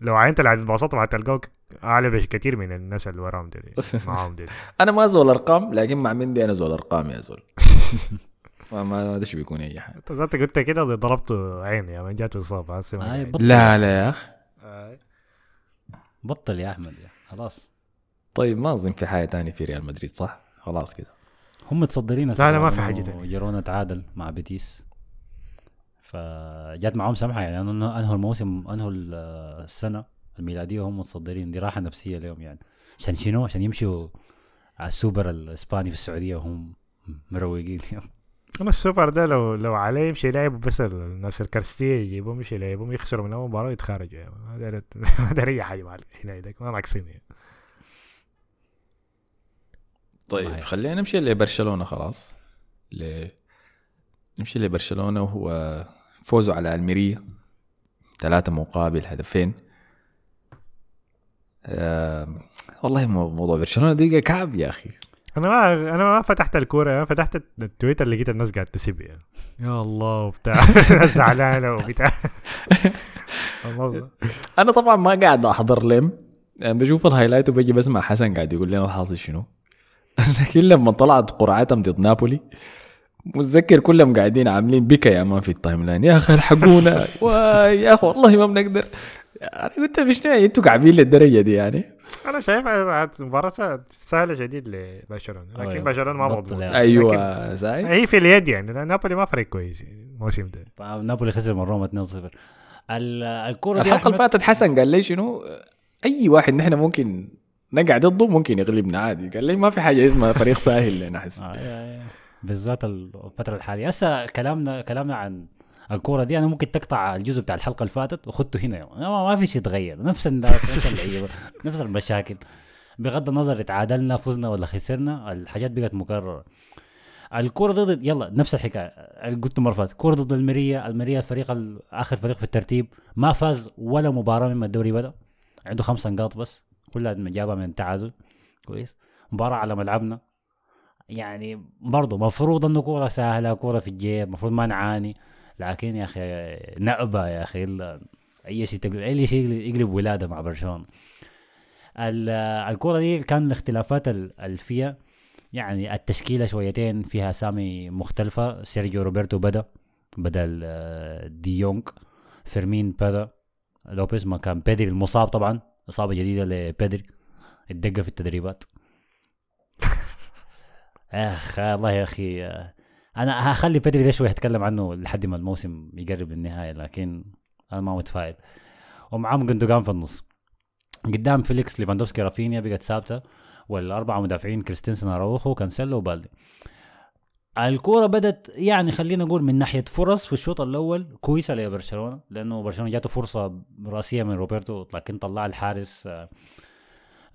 لو عينت العدد الباصات ما هتلقاه أعلى بكثير من الناس اللي وراهم دي معاهم دي أنا ما زول أرقام لكن مع مندي أنا زول أرقام يا زول. ما ما أدري بيكون أي حاجة. أنت قلت كده ضربته عين يا من جاته إصابة. بطل. لا لا يا أخي. آي. بطل يا أحمد يا خلاص. طيب ما أظن في حاجة تانية في ريال مدريد صح؟ خلاص كده. هم متصدرين لا، لا، ما في إنه حاجة تانية. جيرونا تعادل مع بيتيس. فجات معهم سمحة يعني أنه أنهوا الموسم أنهوا ال- السنة الميلادية وهم متصدرين. دي راحة نفسية لهم يعني. عشان شنو؟ عشان يمشوا على السوبر الإسباني في السعودية وهم مروقين. السوبر ده لو لو عليه يمشي يلعب بس الناس الكرستيه يجيبهم يمشي يلعبهم يخسروا من اول مباراة يتخارجوا يعني ما داري ما داري أي حاجة مع هنا يدك ما ناقصين يعني. طيب. خلينا نمشي لبرشلونة خلاص ل... نمشي لبرشلونة وهو فوزه على ألميريا ثلاثة مقابل هدفين آه... والله مو- موضوع برشلونة دقيقة كعب يا أخي أنا ما أنا ما فتحت الكورة أنا فتحت التويتر لقيت الناس قاعد تسب يعني. يا الله وبتاع زعلانة وبتاع. أنا طبعا ما قاعد أحضر لم يعني بشوف ال highlight وبجي بسمع حسن قاعد يقول لنا الحاصل شنو. لكن لما طلعت قرعتهم ضد نابولي متذكر كلهم قاعدين عاملين بكا يا man في ال timeline. يا أخي الحقونا. يا أخي والله ما بنقدر. أنا قلت في شنو أنتوا قاعدين للدرجة دي يعني. أنا شايف مباراة سهلة شديد لبرشلونة لكن أيوة. برشلونة ما مضمون. يعني. أيوه زي هي في اليد يعني نابولي ما فريق كويس يعني الموسم ده. نابولي خسر من روما 2-0 ال- الكوره دي الحلقة اللي فاتت حسن قال لي شنو؟ أي واحد نحن ممكن نقعد ضده ممكن يغلبنا عادي. قال لي ما في حاجة اسمها فريق ساهل لنا أحس. آه،. بالذات الفترة الحالية. هسه كلامنا كلامنا عن الكورة دي أنا ممكن تقطع الجزء بتاع الحلقة اللي فاتت وخدته هنا. ما في شيء يتغير. نفس الناس نفس اللعيبة نفس المشاكل. بغض النظر اتعادلنا فزنا ولا خسرنا الحاجات بقت مكررة. الكورة ضد يلا نفس الحكاية. اللي قلت مرة فاتت. كورة ضد المرية المرية الفريق ال- آخر فريق في الترتيب. ما فاز ولا مباراة مما الدوري بدأ. عنده خمسة نقاط بس. كلها جابها من تعادل. كويس. مباراة على ملعبنا. يعني برضه مفروض إنه كورة سهلة كورة في الجيب المفروض ما نعاني. لكن يا أخي نأبة يا أخي أي شيء تقلب أي شيء يقلب ولاده مع برشلونة. ال- الكوره دي كان الاختلافات ال- اللي فيها يعني التشكيلة شويتين فيها أسامي مختلفة. سيرجيو روبرتو بدأ بدل آه، دي يونغ. فيرمين بدأ. لوبيز ما كان بيدري المصاب طبعا إصابة جديدة لبيدري. الدقه في التدريبات. اخ الله يا أخي آه، أنا هخلي بيدري ده شوي أتكلم عنه لحد ما الموسم يقرب للنهاية لكن أنا ما متفائل. ومعاهم جندوجان في النص. قدام فيليكس ليفاندوفسكي رافينيا بقت ثابتة. والأربعة مدافعين كريستنسن أراوخو كانسيلو وبالدي. الكورة بدت يعني خلينا نقول من ناحية فرص في الشوط الأول كويسة لبرشلونة لأنه برشلونة جاته فرصة رأسية من روبرتو لكن طلع الحارس آه،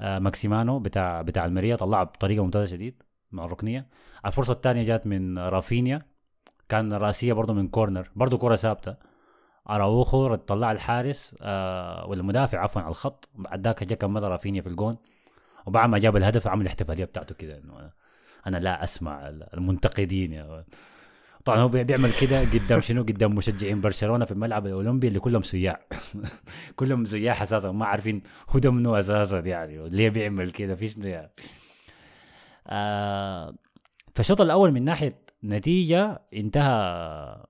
آه، ماكسيميانو بتاع بتاع المريا طلعها بطريقة ممتازة شديد. مع الركنية. الفرصة الثانية جات من رافينيا كان رأسية برضه من corner برضه كرة ثابتة. أراوخو طلع الحارس آه ولا المدافع عفوا على الخط. بعد ذاك جا كمل رافينيا في الجون. وبعد ما جاب الهدف عمل الاحتفالية بتاعته كده إنه أنا لا أسمع المنتقدين. يا طبعا هو بي- بيعمل كده قدام شنو؟ قدام مشجعين برشلونة في الملعب الأولمبي اللي كلهم سياح. كلهم سياح أساسا ما عارفين هو ده منو أساسا يعني. ليه بيعمل كده؟ في شنو يعني. آه فالشوط الأول من ناحية نتيجة انتهى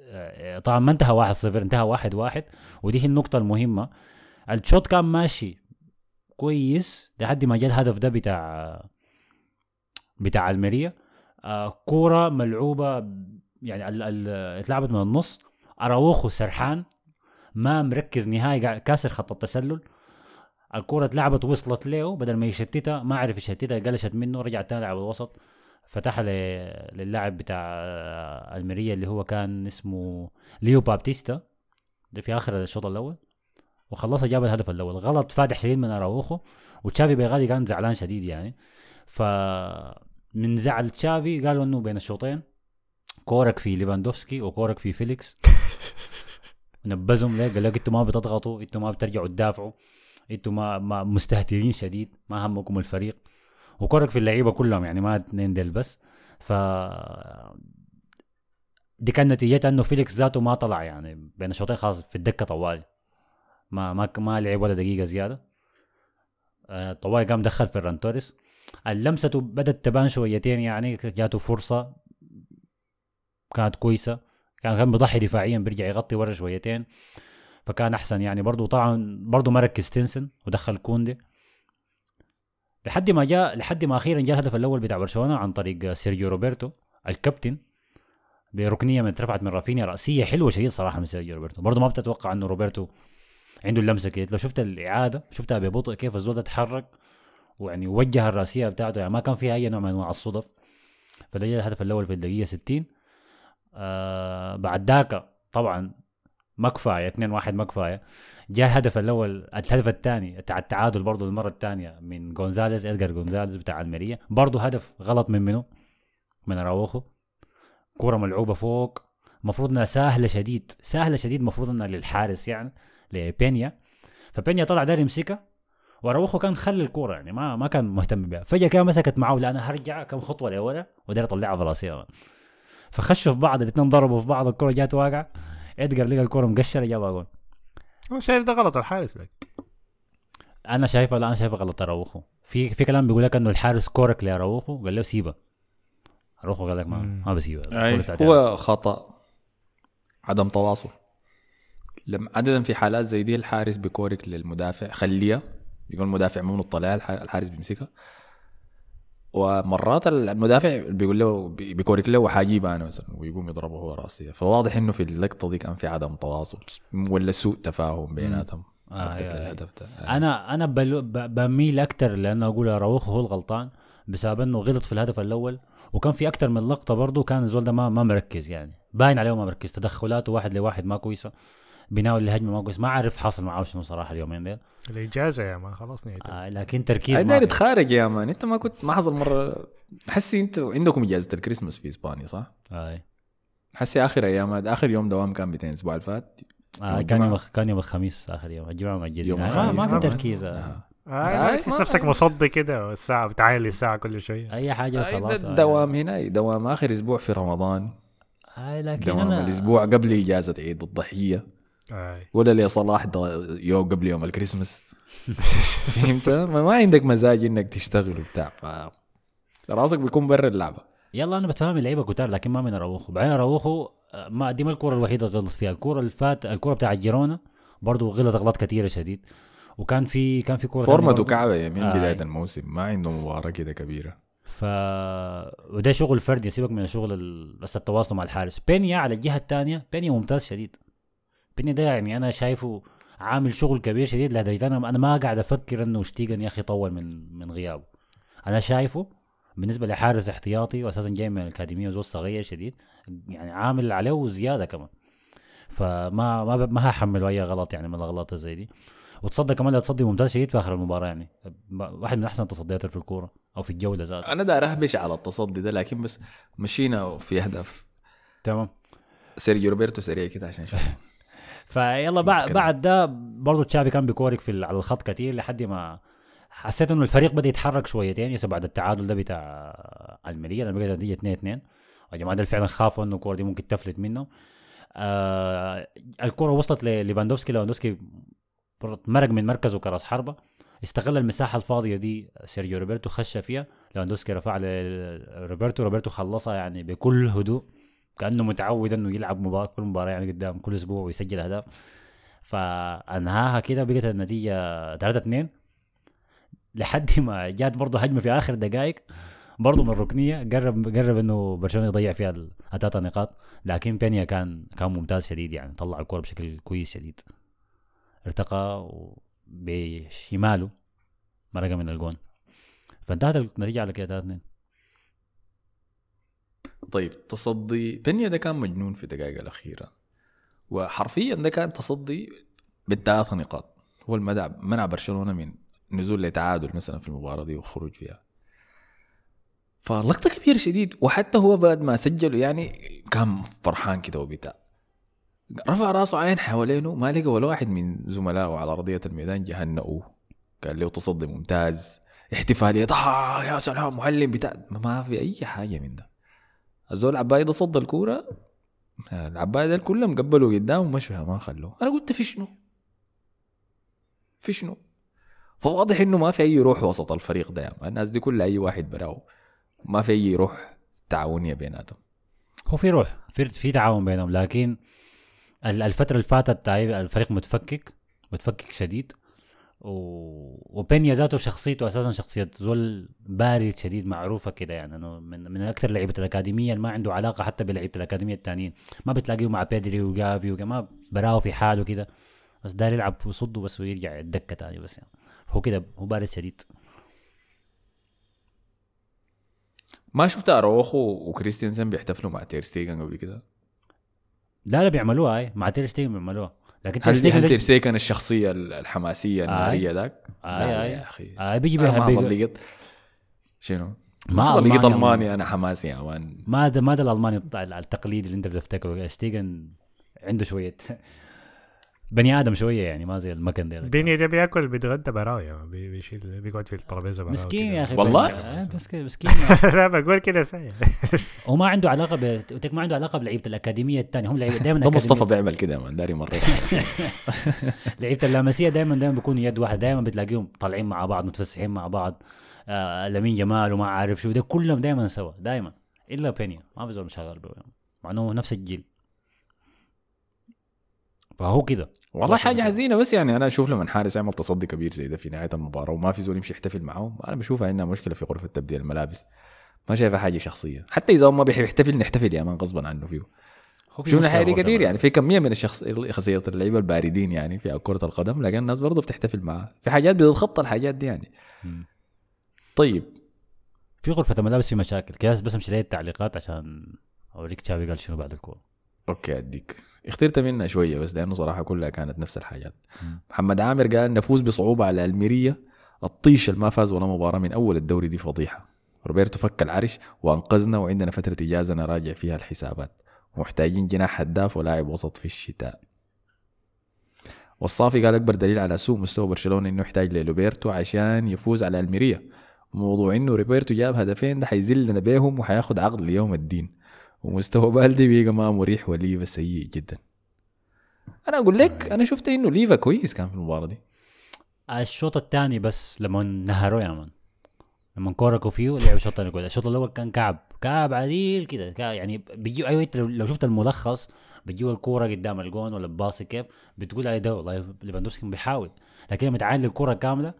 آه، طبعا ما انتهى 1-0 انتهى 1-1 ودي هي النقطة المهمة. الشوط كان ماشي كويس لحد ما جاء الهدف ده بتاع بتاع الميريا. آه كوره ملعوبة يعني اتلعبت من النص. أراوخو سرحان ما مركز نهائي كاسر خط التسلل. الكرة اتلعبت وصلت له بدل ما يشتتها ما عرف يشتتها قلشت منه رجع تاني لعب الوسط فتحها للاعب بتاع آه، الميريا اللي هو كان اسمه ليو بابتيستا. ده في آخر الشوط الأول. وخلصها جاب الهدف الأول. غلط فادح شديد من أراوخو. وتشافي بيغادي كان زعلان شديد يعني. ف من زعل تشافي قالوا إنه بين الشوطين. كورك في ليفاندوفسكي وكورك في فيليكس. نبذهم ليه؟ قال لك أنتوا ما بتضغطوا أنتوا ما بترجعوا تدافعوا. أنتوا ما, ما مستهترين شديد ما همكم الفريق. وكورك في اللعيبة كلهم يعني ما اثنين ديل بس. ف دي كان نتيجتها إنه فيليكس ذاته ما طلع يعني بين الشوطين خلاص في الدكة طوالي. ما ما ما لعب ولا دقيقة زيادة. آه، طوالي قام دخل فيران توريس. لمسته بدت تبان شويتين يعني جاته فرصة. كانت كويسة. كان كان بيضحي دفاعيا بيرجع يغطي ورا شويتين. فكان أحسن. يعني برضه طبعا برضه مرق كريستنسن ودخل كوندي. لحد ما جاء لحد ما أخيرا جاء الهدف الأول بتاع برشلونة عن طريق سيرجيو روبرتو الكابتن بركنية من اترفعت من رافينيا رأسية حلوة شديد صراحة من سيرجيو روبرتو. برضه ما بتتوقع إنه روبرتو عنده اللمسة كده. لو شفت الإعادة شفتها ببطء كيف الزول ده ويعني وجه الرأسية بتاعته. يعني ما كان فيها أي نوع من أنواع الصدف. فده جاء الهدف الأول في الدقيقة 60 آه بعد ذاك طبعا ما كفايه 2 1 ما كفايه جاء الهدف الأول الهدف الثاني بتاع التعادل برضه المره الثانية من جونزاليز ادجار جونزاليز بتاع الميريا. برضه هدف غلط من منه من أراوخو. كرة ملعوبة فوق. المفروض إنها سهله شديد سهله شديد المفروض إنها للحارس يعني لبينيا. فبينيا طلع داير يمسكها واراوخو كان خلي الكوره يعني ما ما كان مهتم بها. فجأة كان مسكت معه لا أنا هرجع كم خطوة لورا ودار اطلعها في راسي فخشوا في بعض الاثنين ضربوا في بعض الكرة جات واقعة. ادجار لقى الكره مقشره جابها جول هو شايف ده غلط الحارس لك أنا شايفه لا أنا شايفه غلط اراوخو في في كلام بيقول لك انه الحارس كورك لاراوخو قال له سيبها اراوخو قال لك ما. ما بسيبها هو خطا عدم تواصل لما عاده في حالات زي دي الحارس بيكورك للمدافع خليها يكون المدافع مو مطلع الح- الحارس بيمسكها ومرات المدافع بيقول له بي- بيكورك له وحاجيبها أنا مثلا ويقوم يضربه هو راسيه. فواضح إنه في اللقطة دي كان في عدم تواصل ولا سوء تفاهم بيناتهم. آه، أنا أنا بميل أكتر لأنه أقول اراوخو هو الغلطان بسبب إنه غلط في الهدف الأول وكان في أكتر من لقطة برضه كان الزول ده ما ما مركز يعني. باين عليه ما مركز. تدخلاته واحد لواحد ما كويسة. بناء لهجمه ما كويس ما أعرف حاصل معاه شنو صراحة اليومين ديل الإجازة يا man خلاص نهايتها آه لكن تركيز اي ما. تخارج يا man أنت ما كنت ما حصل مرة حسي انت عندكم إجازة الكريسماس في إسبانيا صح؟ آه. حسي آخر أيام آخر يوم دوام كان 200 الأسبوع اللي فات آه كان. يوم كان يوم الخميس آخر يوم الجمعة يوم يعني ما, في طبعاً. تركيز آه. آه. آه آه، تحس نفسك مصدي كده الساعة بتعالي الساعة كل شوية أي حاجة أي خلاص ده آه. دوام هنا دوام آخر أسبوع في رمضان آه لكن دوام أنا الأسبوع قبل إجازة عيد الضحية آه. ولا لصلاح ده يوم قبل يوم الكريسماس. فهمت؟ ما, ما عندك مزاج إنك تشتغل وبتاع ف راسك بيكون برا اللعبة. يلا أنا بتفهم اللعيبة كتار لكن ما من اراوخو بعدين اراوخو آه، ما دي ما الكوره الوحيدة اللي غلط فيها. الكوره اللي فات الكوره بتاعت جيرونا برضه غلط اغلاط كثيره شديد. وكان في كان في كوره فورمته. كعبه من آه، بداية. الموسم. ما عنده مباراة كده كبيرة. ف وده شغل فردي سيبك من الشغل ال- بس التواصل مع الحارس. بينيا على الجهة الثانية بينيا ممتاز شديد. بينيا ده يعني أنا شايفه عامل شغل كبير شديد لدرجة أنا أنا ما قاعد أفكر إنه شتيجن يا أخي طول من من غيابه. أنا شايفه بالنسبة لحارس احتياطي واساسا جاي من الأكاديمية وزول صغير شديد يعني عامل عليه وزيادة كمان. فما ما ما هحمله أي غلط يعني من الأغلاط زي دي. وتصدق كمان لا تصدي ممتاز شديد في آخر المباراة يعني. واحد من أحسن التصديات في الكورة أو في الجولة ذاتها. أنا داير أهبش على التصدي ده لكن بس مشينا في أهداف. تمام. سيرجيو روبرتو سريع كده عشان شوف فيلا بعد. بعد ده برضه تشافي كان بيكورك في على الخط كتير لحد ما حسيت إنه الفريق بدأ يتحرك شويتين يسا بعد التعادل ده بتاع الميريا لما بقت النتيجه 2 2 الجماعه دول فعلا خافوا إنه الكوره دي ممكن تفلت منه. آه الكورة وصلت لليفاندوفسكي ليفاندوفسكي مرق من مركزه كراس حربة. استغل المساحة الفاضية دي سيرجيو روبرتو خش فيها. ليفاندوفسكي رفع لروبرتو روبرتو خلصها يعني بكل هدوء. كأنه متعود إنه يلعب مباراة كل مباراة يعني قدام كل أسبوع ويسجل أهداف. فأنهاها كده بقت النتيجة 3 2 لحد ما جات برضه هجمة في آخر دقائق. برضه من الركنيه قرب قرب إنه برشلونة يضيع فيها الثلاث نقاط. لكن بينيا كان كان ممتاز شديد يعني طلع الكورة بشكل كويس شديد. ارتقى بشماله مرقه من الجون. فانتهت النتيجة على كده 3 2 طيب تصدي بنيا ده كان مجنون في الدقائق الأخيرة وحرفيا ده كان تصدي بالثلاث نقاط. هو المدع منع برشلونة من نزول لتعادل مثلا في المباراة دي والخروج فيها. فلقطة كبيرة شديد وحتى هو بعد ما سجلوا يعني كان فرحان كده وبتاع. رفع راسه عين حوالينه ما لقى ولا واحد من زملائه على أرضية الميدان جهنئوه قال له تصدي ممتاز احتفالية آه يا سلام معلم بتاع. ما في أي حاجة من ده. الزول العباية ده صد الكورة؟ العباية ده كلهم قبلوا قدام ومشوا ما خلوه. أنا قلت في شنو؟ في شنو؟ فواضح إنه ما في أي روح وسط الفريق ده يعني. الناس دي كلها أي واحد براو. ما في أي روح تعاونيه بيناتهم. هو في روح في في تعاون بينهم لكن ال- الفترة اللي فاتت الفريق متفكك متفكك شديد. و... وبينيا ذاته شخصيته أساسا شخصية زول بارد شديد معروفة كده يعني إنه من من أكثر لعيبة الأكاديمية اللي ما عنده علاقة حتى بلعيبة الأكاديمية التانيين. ما بتلاقيه مع بيدري وجافي وكده ما براو في حاله كده. بس داير يلعب ويصده بس ويرجع الدكة تاني بس يعني. هو كده هو بارد شديد. ما شفت أروخو وكريستيانسن بيحتفلوا مع تير ستيجن قبل كده؟ لا لا بيعملوها أي مع تير ستيجن بيعملوها. لكن هل هل ده- تير ستيجن الشخصية الحماسية الناريه ذاك؟ آي لا آي. يا أخي. آي بيجي بيها ما بيجي- ظليت شنو؟ ما ألمانيا- ألماني أنا حماسي يا man ما ده ما ده الألماني التقليدي اللي أنت بتفتكره شتيجن عنده شوية. بني آدم شوية يعني ما زي المكن ده. بينيا ده بياكل بيتغدى man. بي- بيشيل بيقعد في الترابيزة براه مسكين. يا أخي. والله؟ آه، مسكين أخي. لا بقول كده سهل هو ما عنده علاقة ب ما عنده علاقة بلعيبة الأكاديمية الثانية هم لعيبة دائما ده مصطفى بيعمل كده man داري مرة لعيبة اللاماسيا دائما دائما بيكونوا يد واحدة. دائما بتلاقيهم طالعين مع بعض متفسحين مع بعض. آه لمين جمال وما عارف شو. ده كلهم دائما سوا دائما إلا بينيا. ما في زول شغال به مع إنه نفس الجيل. فهو كده. والله حاجة حزينة بس يعني أنا أشوف لما حارس يعمل تصدي كبير زي ده في نهاية المباراة وما في زول يمشي يحتفل معه أنا بشوفها إنها مشكلة في غرفة تبديل الملابس. ما شايفها حاجة شخصية. حتى إذا هو ما بيحب يحتفل نحتفل يا مان غصبا عنه فيه. شفنا الحاجة دي يعني الملابس. في كمية من الشخص شخصيه اللعيبة الباردين يعني في كرة القدم لكن الناس برضه بتحتفل معاه في حاجات بتتخطى الحاجات دي يعني. مم. طيب. في غرفة الملابس في مشاكل. كده بس امشي لي التعليقات عشان أوريك تشافي قال شنو بعد الكورة. okay أديك. اخترت منها شوية بس لأنه صراحة كلها كانت نفس الحاجات. محمد عامر قال نفوز بصعوبة على الميريا الطيش اللي ما فاز ولا مباراة من أول الدوري دي فضيحة. روبرتو فك العرش وأنقذنا وعندنا فترة إجازة نراجع فيها الحسابات. ومحتاجين جناح هداف ولاعب وسط في الشتاء. والصافي قال أكبر دليل على سوء مستوى برشلونة إنه يحتاج لروبرتو عشان يفوز على الميريا. موضوع إنه روبرتو جاب هدفين ده حيزلنا بيهم وحياخد عقد ليوم الدين. ومستوى بالدي بقى ما مريح وليفا سيء جدا. أنا أقول لك أنا شفت إنه ليفا كويس كان في المباراة دي. الشوط الثاني بس لما نهروا يا man لما كوركوا فيه لعب الشوط الثاني كويس الشوط الأول كان كعب كعب عديل كده. يعني بيجي أيوه أنت لو, شفت الملخص بيجيوا الكورة قدام الجون ولا باصي كيف بتقول أي ده والله ليفاندوفسكي بيحاول. لكن لما تعادل الكوره كاملة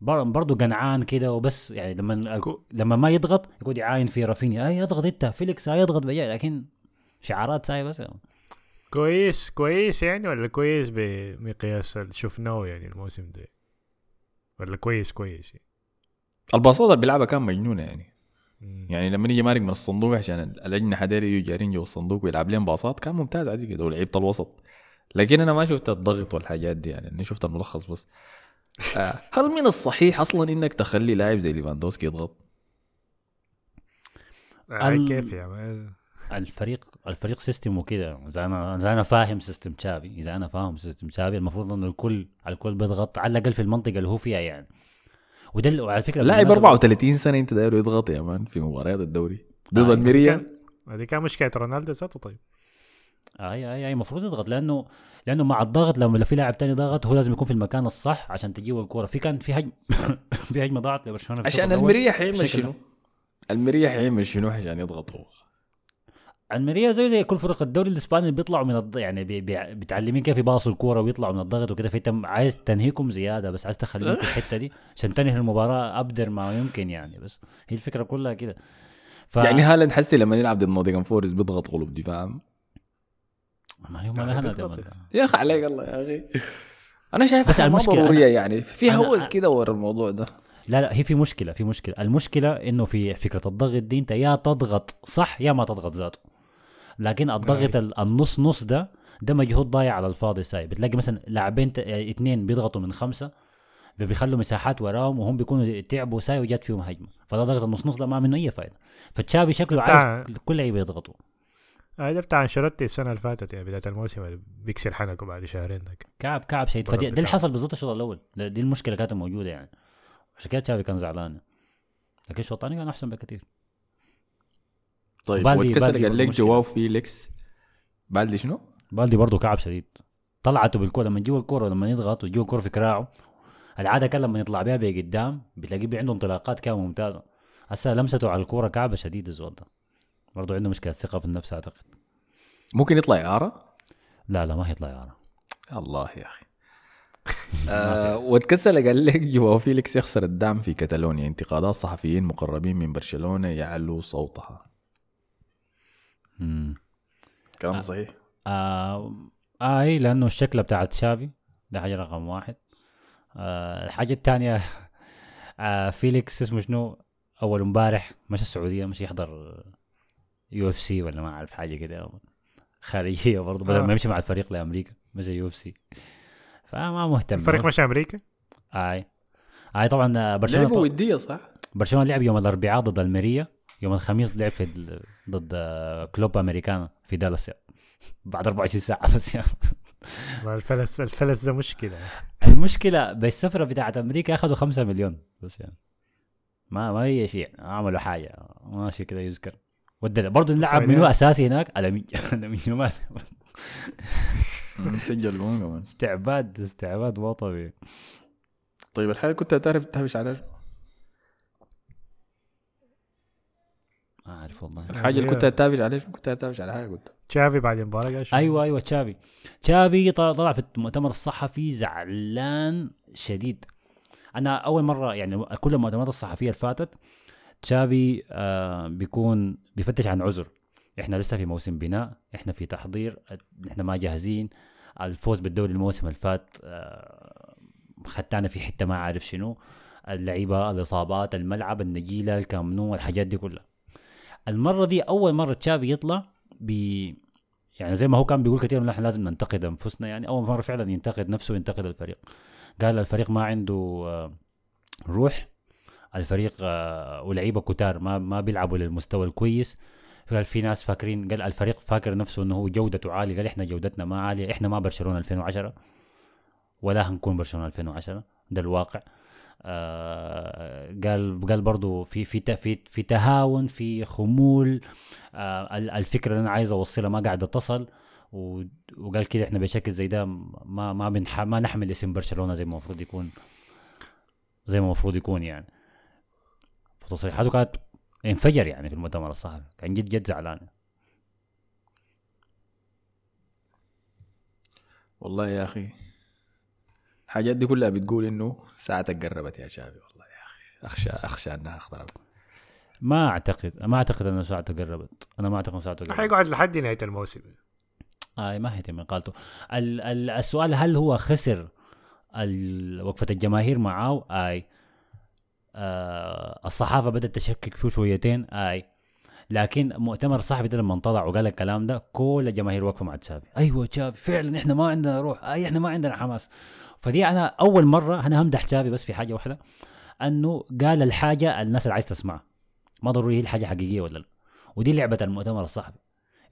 برضه قنعان كده وبس يعني لما لما ما يضغط يقعد يعاين في رافينيا اي اضغط انت فيليكس اي اضغط بيا لكن شعارات ساي بس يعني. كويس كويس يعني ولا كويس بمقياس اللي شفناه يعني الموسم ده ولا كويس كويس يعني. الباصات اللي بيلعبها كان مجنونة يعني مم. يعني لما يجي مارق من الصندوق عشان الأجنحة ديل يجوا جارين جوا الصندوق ويلعب لهم باصات كان ممتاز عادي كده ولعيبة الوسط لكن أنا ما شفت الضغط والحاجات دي يعني أنا شفت الملخص بس آه، هل من الصحيح أصلا إنك تخلي لاعب زي ليفاندوسكي يضغط؟ آه كيف يا الفريق الفريق system وكده. إذا أنا إذا أنا فاهم system تشافي إذا أنا فاهم system تشافي المفروض إنه الكل الكل بيضغط على الأقل في المنطقة اللي هو فيها يعني. وده وعلى فكرة لاعب بالمناسبة- 34 سنة أنت دايره يضغط يا man في مباريات الدوري ضد آه، الميريا هذه كان مشكلة رونالدو ذاته طيب. اي اي أي المفروض يضغط لأنه لأنه مع الضغط لما في لاعب تاني ضغط هو لازم يكون في المكان الصح عشان تجيه الكورة. في كان في هجم في هجمة ضاعت لبرشلونة عشان حيعمل بشكل- شنو؟ الميريا حيعمل شنو عشان يضغط هو؟ الميريا زي زي كل فرق الدوري الإسباني اللي بيطلعوا من الض... يعني بي... بي... متعلمين كيف يباصوا الكورة ويطلعوا من الضغط وكده. فانت عايز تنهكهم زيادة بس عايز تخليهم في الحتة دي عشان تنهي المباراة أبدر ما يمكن يعني. بس هي الفكرة كلها كده. ف... يعني هالاند حسي لما يلعب ضد نوتنغهام فورست بيضغط غلب دفاع ما هي ما آه، لها بيضغط. ندم. يا أخي عليك الله يا أخي. أنا شايف بس المشكلة ضرورية يعني. في هوس كده ورا الموضوع ده. لا لا هي في مشكلة في مشكلة. المشكلة إنه في فكرة الضغط دي أنت يا تضغط صح يا ما تضغط ذاته. لكن الضغط ال- النص نص ده ده مجهود ضايع على الفاضي ساي بتلاقي مثلا لاعبين آه، اتنين بيضغطوا من خمسة بيخلوا مساحات وراهم وهم بيكونوا تعبوا ساي وجات فيهم هجمة. فده ضغط النص نص ده ما منه أي فائده فتشافي شكله عايز كل لعيبة يضغطوا. هذا بتاع انشيلوتي السنة اللي فاتت يعني بداية الموسم بيكسر حنكه بعد شهرين ده كعب كعب شديد ضرب فدي ده اللي. حصل بالضبط الشوط الأول. ده- دي المشكلة كانت موجودة يعني. عشان كده تشافي كان زعلان. لكن الشوط الثاني كان أحسن بكثير طيب بالدي- واتكسر بالدي قال لك. جواو فيليكس بالدي شنو؟ بالدي برضه كعب شديد. طلعته بالكوره لما يجيو الكوره لما يضغط ويجيو الكوره في كراعه العادة كان لما يطلع بيها بقدام بتلاقيه عنده انطلاقات كان ممتازة. هسه لمسته على الكوره كعبة شديد الزول ده. برضه عنده مشكلة ثقه في النفس أعتقد. ممكن يطلع إعارة؟ لا لا ما هيطلع يعرف الله يا أخي. آه واتكسر قال لك جواو فيليكس يخسر الدعم في كتالونيا انتقادات صحفيين مقربين من برشلونة يعلو صوتها. مم. كلام صحيح؟ آه إي لأنه الشكله بتاعت شافي ده حاجة رقم واحد. آه الحاجة الثانية آه فيليكس اسمه شنو أول امبارح مشى السعودية مش يحضر UFC ولا ما أعرف حاجة كده خارجية برضه بدل آه. ما يمشي مع الفريق لأمريكا مشى UFC فما مهتم الفريق مش أمريكا آي آي طبعا آه، برشلونة لعبوا ودية صح؟ برشلونة لعب يوم الأربعاء ضد ألميريا يوم الخميس لعب في ضد آه، كلوب امريكانا في دالاس يعني. بعد 24 ساعة بس يعني. الفلس الفلس ده مشكلة المشكلة بالسفرة بتاعت أمريكا أخذوا 5 مليون بس يعني ما ما هي شيء عملوا حاجة ماشي كده يذكر ودنا برضه نلعب. منو أساسي هناك؟ الامين الامين ما- سجل كمان استعباد استعباد مو طبيعي طيب الحاجة كنت تعرف تهبش على؟ ما أعرف والله. الحاجة اللي كنت تتابع عليها شنو كنت تتابع على حاجة قلت. تشافي بعد المباراة قال؟ أيوه أيوه تشافي. تشافي طلع طلع في المؤتمر الصحفي زعلان شديد. أنا أول مرة يعني كل المؤتمرات الصحفية اللي فاتت تشافي آه بيكون بيفتش عن عذر. إحنا لسه في موسم بناء إحنا في تحضير إحنا ما جاهزين. الفوز بالدوري الموسم اللي فات آه خدتنا في حتة ما عارف شنو. اللعيبة الإصابات الملعب النجيلة الكامنو الحاجات دي كلها. المرة دي أول مرة تشافي يطلع ب يعني زي ما هو كان بيقول كثير نحن لازم ننتقد أنفسنا. يعني أول مرة فعلا ينتقد نفسه وينتقد الفريق. قال الفريق ما عنده آه، روح. الفريق آه، ولعيبة كتار ما ما بيلعبوا للمستوى الكويس. قال في ناس فاكرين قال الفريق فاكر نفسه إنه هو جودته عالية. قال إحنا جودتنا ما عالية إحنا ما برشلونة 2010 ولا هنكون برشلونة 2010 ده الواقع. آه قال قال برضو في في في في تهاون في خمول. آه ال- الفكرة اللي أنا عايز أوصلها ما قاعدة تصل. وقال كده إحنا بشكل زي ده ما ما بنح ما نحمل اسم برشلونة زي ما المفروض يكون زي ما المفروض يكون يعني. فتصريحاته كانت انفجر يعني في المؤتمر الصحفي. كان جد جد زعلان. والله يا أخي الحاجات دي كلها بتقول إنه ساعتك قربت يا شافي. والله يا أخي اخشى أخشى إنها اقتربت ما اعتقد ما أعتقد إنه ساعته قربت. أنا ما أعتقد إنه ساعته قربت. حيقعد لحد نهاية الموسم. آه ما هيتم قالته. ال ال السؤال هل هو خسر وقفة الجماهير معاه آي. آه الصحافة بدأت تشكك فيه شويتين آي. لكن مؤتمر صحفي ده لما طلع وقال الكلام ده كل الجماهير واقفه مع تشافي. أيوه تشافي فعلا إحنا ما عندنا روح آي إحنا ما عندنا حماس. فدي أنا أول مرة أنا همدح تشافي بس في حاجة واحدة أنه قال الحاجة الناس اللي عايز تسمعها. ما ضروري هي الحاجة حقيقية ولا لا. ودي لعبة المؤتمر الصحفي.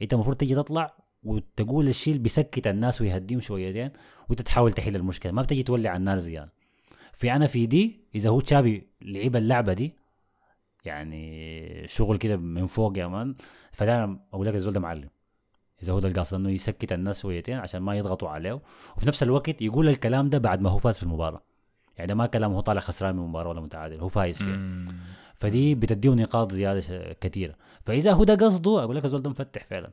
أنت المفروض تيجي تطلع وتقول الشيء اللي بيسكت الناس ويهديهم شويتين وانت تحاول تحل المشكلة. ما بتجي تولي على النار زيادة. في أنا في دي إذا هو تشافي لعب اللعبة دي يعني شغل كده من فوق يا مان فده أنا أقول لك الزول ده معلم. إذا هو ده القصد إنه يسكت الناس شويتين عشان ما يضغطوا عليه وفي نفس الوقت يقول الكلام ده بعد ما هو فاز في المباراة. يعني ده ما كلام هو طالع خسران من المباراه ولا متعادل هو فايز فيها. فدي بتديه نقاط زيادة كثيره فإذا هو ده قصده أقول لك الزول ده مفتح فعلا.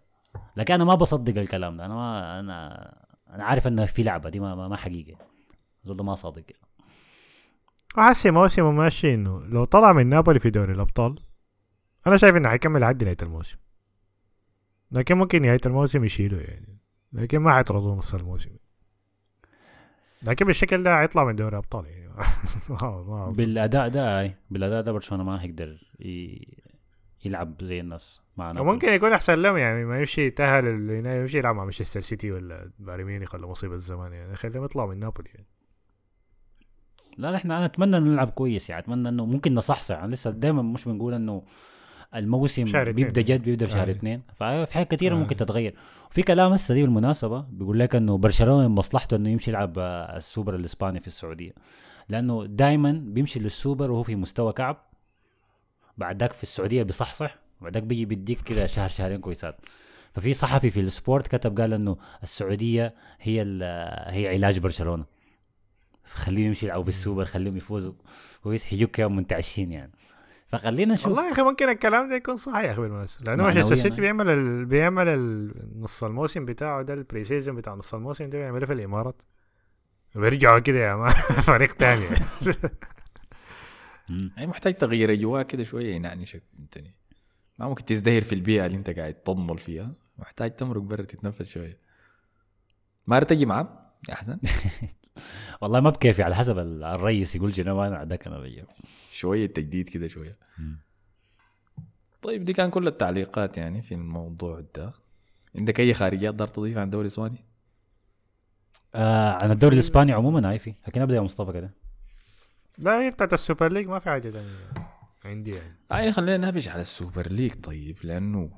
لكن أنا ما بصدق الكلام ده أنا ما أنا أنا عارف إنه في لعبة دي ما ما, ما حقيقة. الزول ده ما صادق. وحسي موسمه ماشي إنه لو طلع من نابولي في دوري الأبطال أنا شايف إنه حيكمل لحد نهاية الموسم. لكن ممكن نهاية الموسم يشيله يعني. لكن ما حيطردوه نص الموسم. لكن بالشكل ده حيطلع من دوري ابطال يعني. بالأداء ده بالأداء ده برشلونة ما هيقدر ي- يلعب زي الناس معنا وممكن يكون أحسن لهم يعني. ما يمشي يتأهل يمشي يلعب مع مانشستر سيتي ولا بايرن ميونخ ولا مصيبة الزمان يعني. خليهم يطلعوا من نابولي يعني. لا إحنا أنا أتمنى إنه نلعب كويس يعني أتمنى إنه ممكن نصحصح. يعني لسه دائما مش بنقول إنه الموسم. بيبدأ جد بيبدأ في شهر آه. اثنين. ففي حاجات كثيره آه. ممكن تتغير. وفي كلام هسه دي بالمناسبة بيقول لك إنه برشلونة من مصلحته إنه يمشي يلعب آه، السوبر الإسباني في السعودية. لأنه دائما بيمشي للسوبر وهو في مستوى كعب. بعد ذاك في السعودية بيصحصح. بعد ذاك بيجي بيديك كده شهر شهرين كويسات. ففي صحفي في السبورت كتب قال إنه السعودية هي ال- هي علاج برشلونة. خليهم يمشي يلعبوا بالسوبر خليهم يفوزوا. كويس هيجوك كده منتعشين يعني. فخلينا نشوف. والله يا أخي ممكن الكلام ده يكون صحيح يا أخي بالمناسبة. لأنه مانشستر سيتي يعني. بيعمل ال... بيعمل ال- نص الموسم بتاعه ده ال pre-season بتاع نص الموسم ده بيعمله في الإمارات. وبيرجعوا كده يا man فريق مم. يعني محتاج تغيير أجواء كده شوية ينعنشك فهمتني ما ممكن تزدهر في البيئة اللي أنت قاعد تضمل فيها. محتاج تمرق برا تتنفس شوية. ما تجي معاه؟ يا حسن والله ما بكيفي على حسب ال- الرئيس يقول شنو ما أنا عداك أنا بيجي شوية تجديد كده شوية. مم. طيب دي كان كل التعليقات يعني في الموضوع ده. عندك أي خارجيات دار تضيف عن الدوري الإسباني؟ آه عن الدوري الإسباني عموما هاي في. لكن أبدأ يا مصطفى كده. لا هي بتاعت ال Super League ما في حاجة تانية عندي يعني. يعني خلينا نهبش على ال Super League طيب لأنه